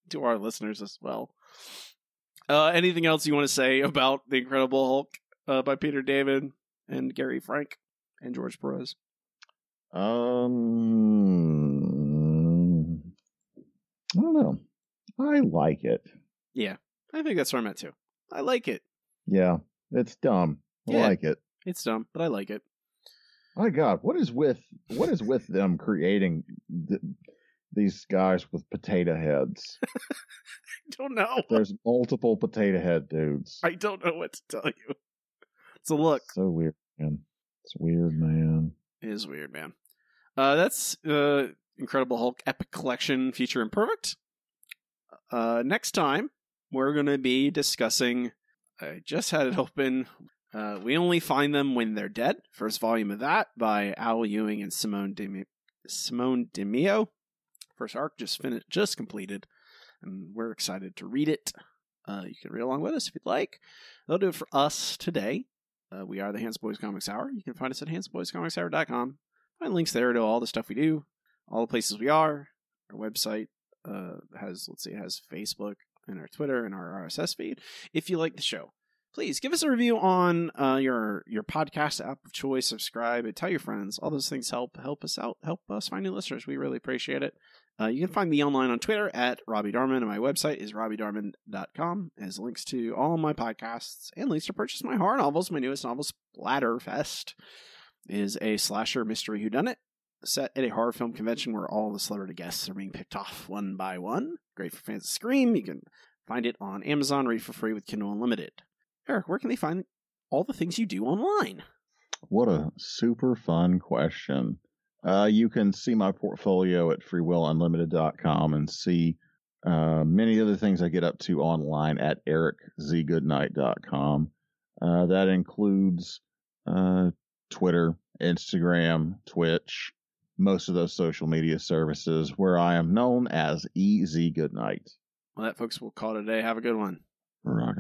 To our listeners as well. Uh, anything else you want to say about the Incredible Hulk uh, by Peter David and Gary Frank and George Perez? um, I don't know. I like it. Yeah, I think that's where I'm at too. I like it. Yeah, it's dumb. I Yeah. like it. It's dumb, but I like it. My God, what is with what is with them creating th- these guys with potato heads? I don't know. There's multiple potato head dudes. I don't know what to tell you. It's a look. So weird, man. It's weird, man. It is weird, man. Uh, that's uh, Incredible Hulk Epic Collection Future Imperfect. Uh, next time, we're going to be discussing. I just had it open. Uh, we only find them when they're dead. First volume of that by Al Ewing and Simone Demi- Simone Di Meo. First arc just finished, just completed, and we're excited to read it. Uh, you can read along with us if you'd like. That'll do it for us today. Uh, we are the Handsome Boys Comics Hour. You can find us at handsomeboyscomicshour.com. Find links there to all the stuff we do, all the places we are. Our website uh, has, let's see, it has Facebook and our Twitter and our RSS feed. If you like the show, please give us a review on uh, your your podcast app of choice. Subscribe and tell your friends. All those things help help us out, help us find new listeners. We really appreciate it. Uh, you can find me online on Twitter at Robbie Darman, and my website is robbiedarman.com. It has links to all my podcasts and links to purchase my horror novels. My newest novel, Splatterfest, is a slasher mystery whodunit set at a horror film convention where all the celebrity guests are being picked off one by one. Great for fans of Scream. You can find it on Amazon, read for free with Kindle Unlimited. Eric, where can they find all the things you do online? What a super fun question. Uh, you can see my portfolio at freewillunlimited.com and see uh, many other things I get up to online at ericzgoodnight.com. Uh, that includes uh, Twitter, Instagram, Twitch, most of those social media services where I am known as EZ Goodnight. Well, that, folks, we'll call it a day. Have a good one. Rock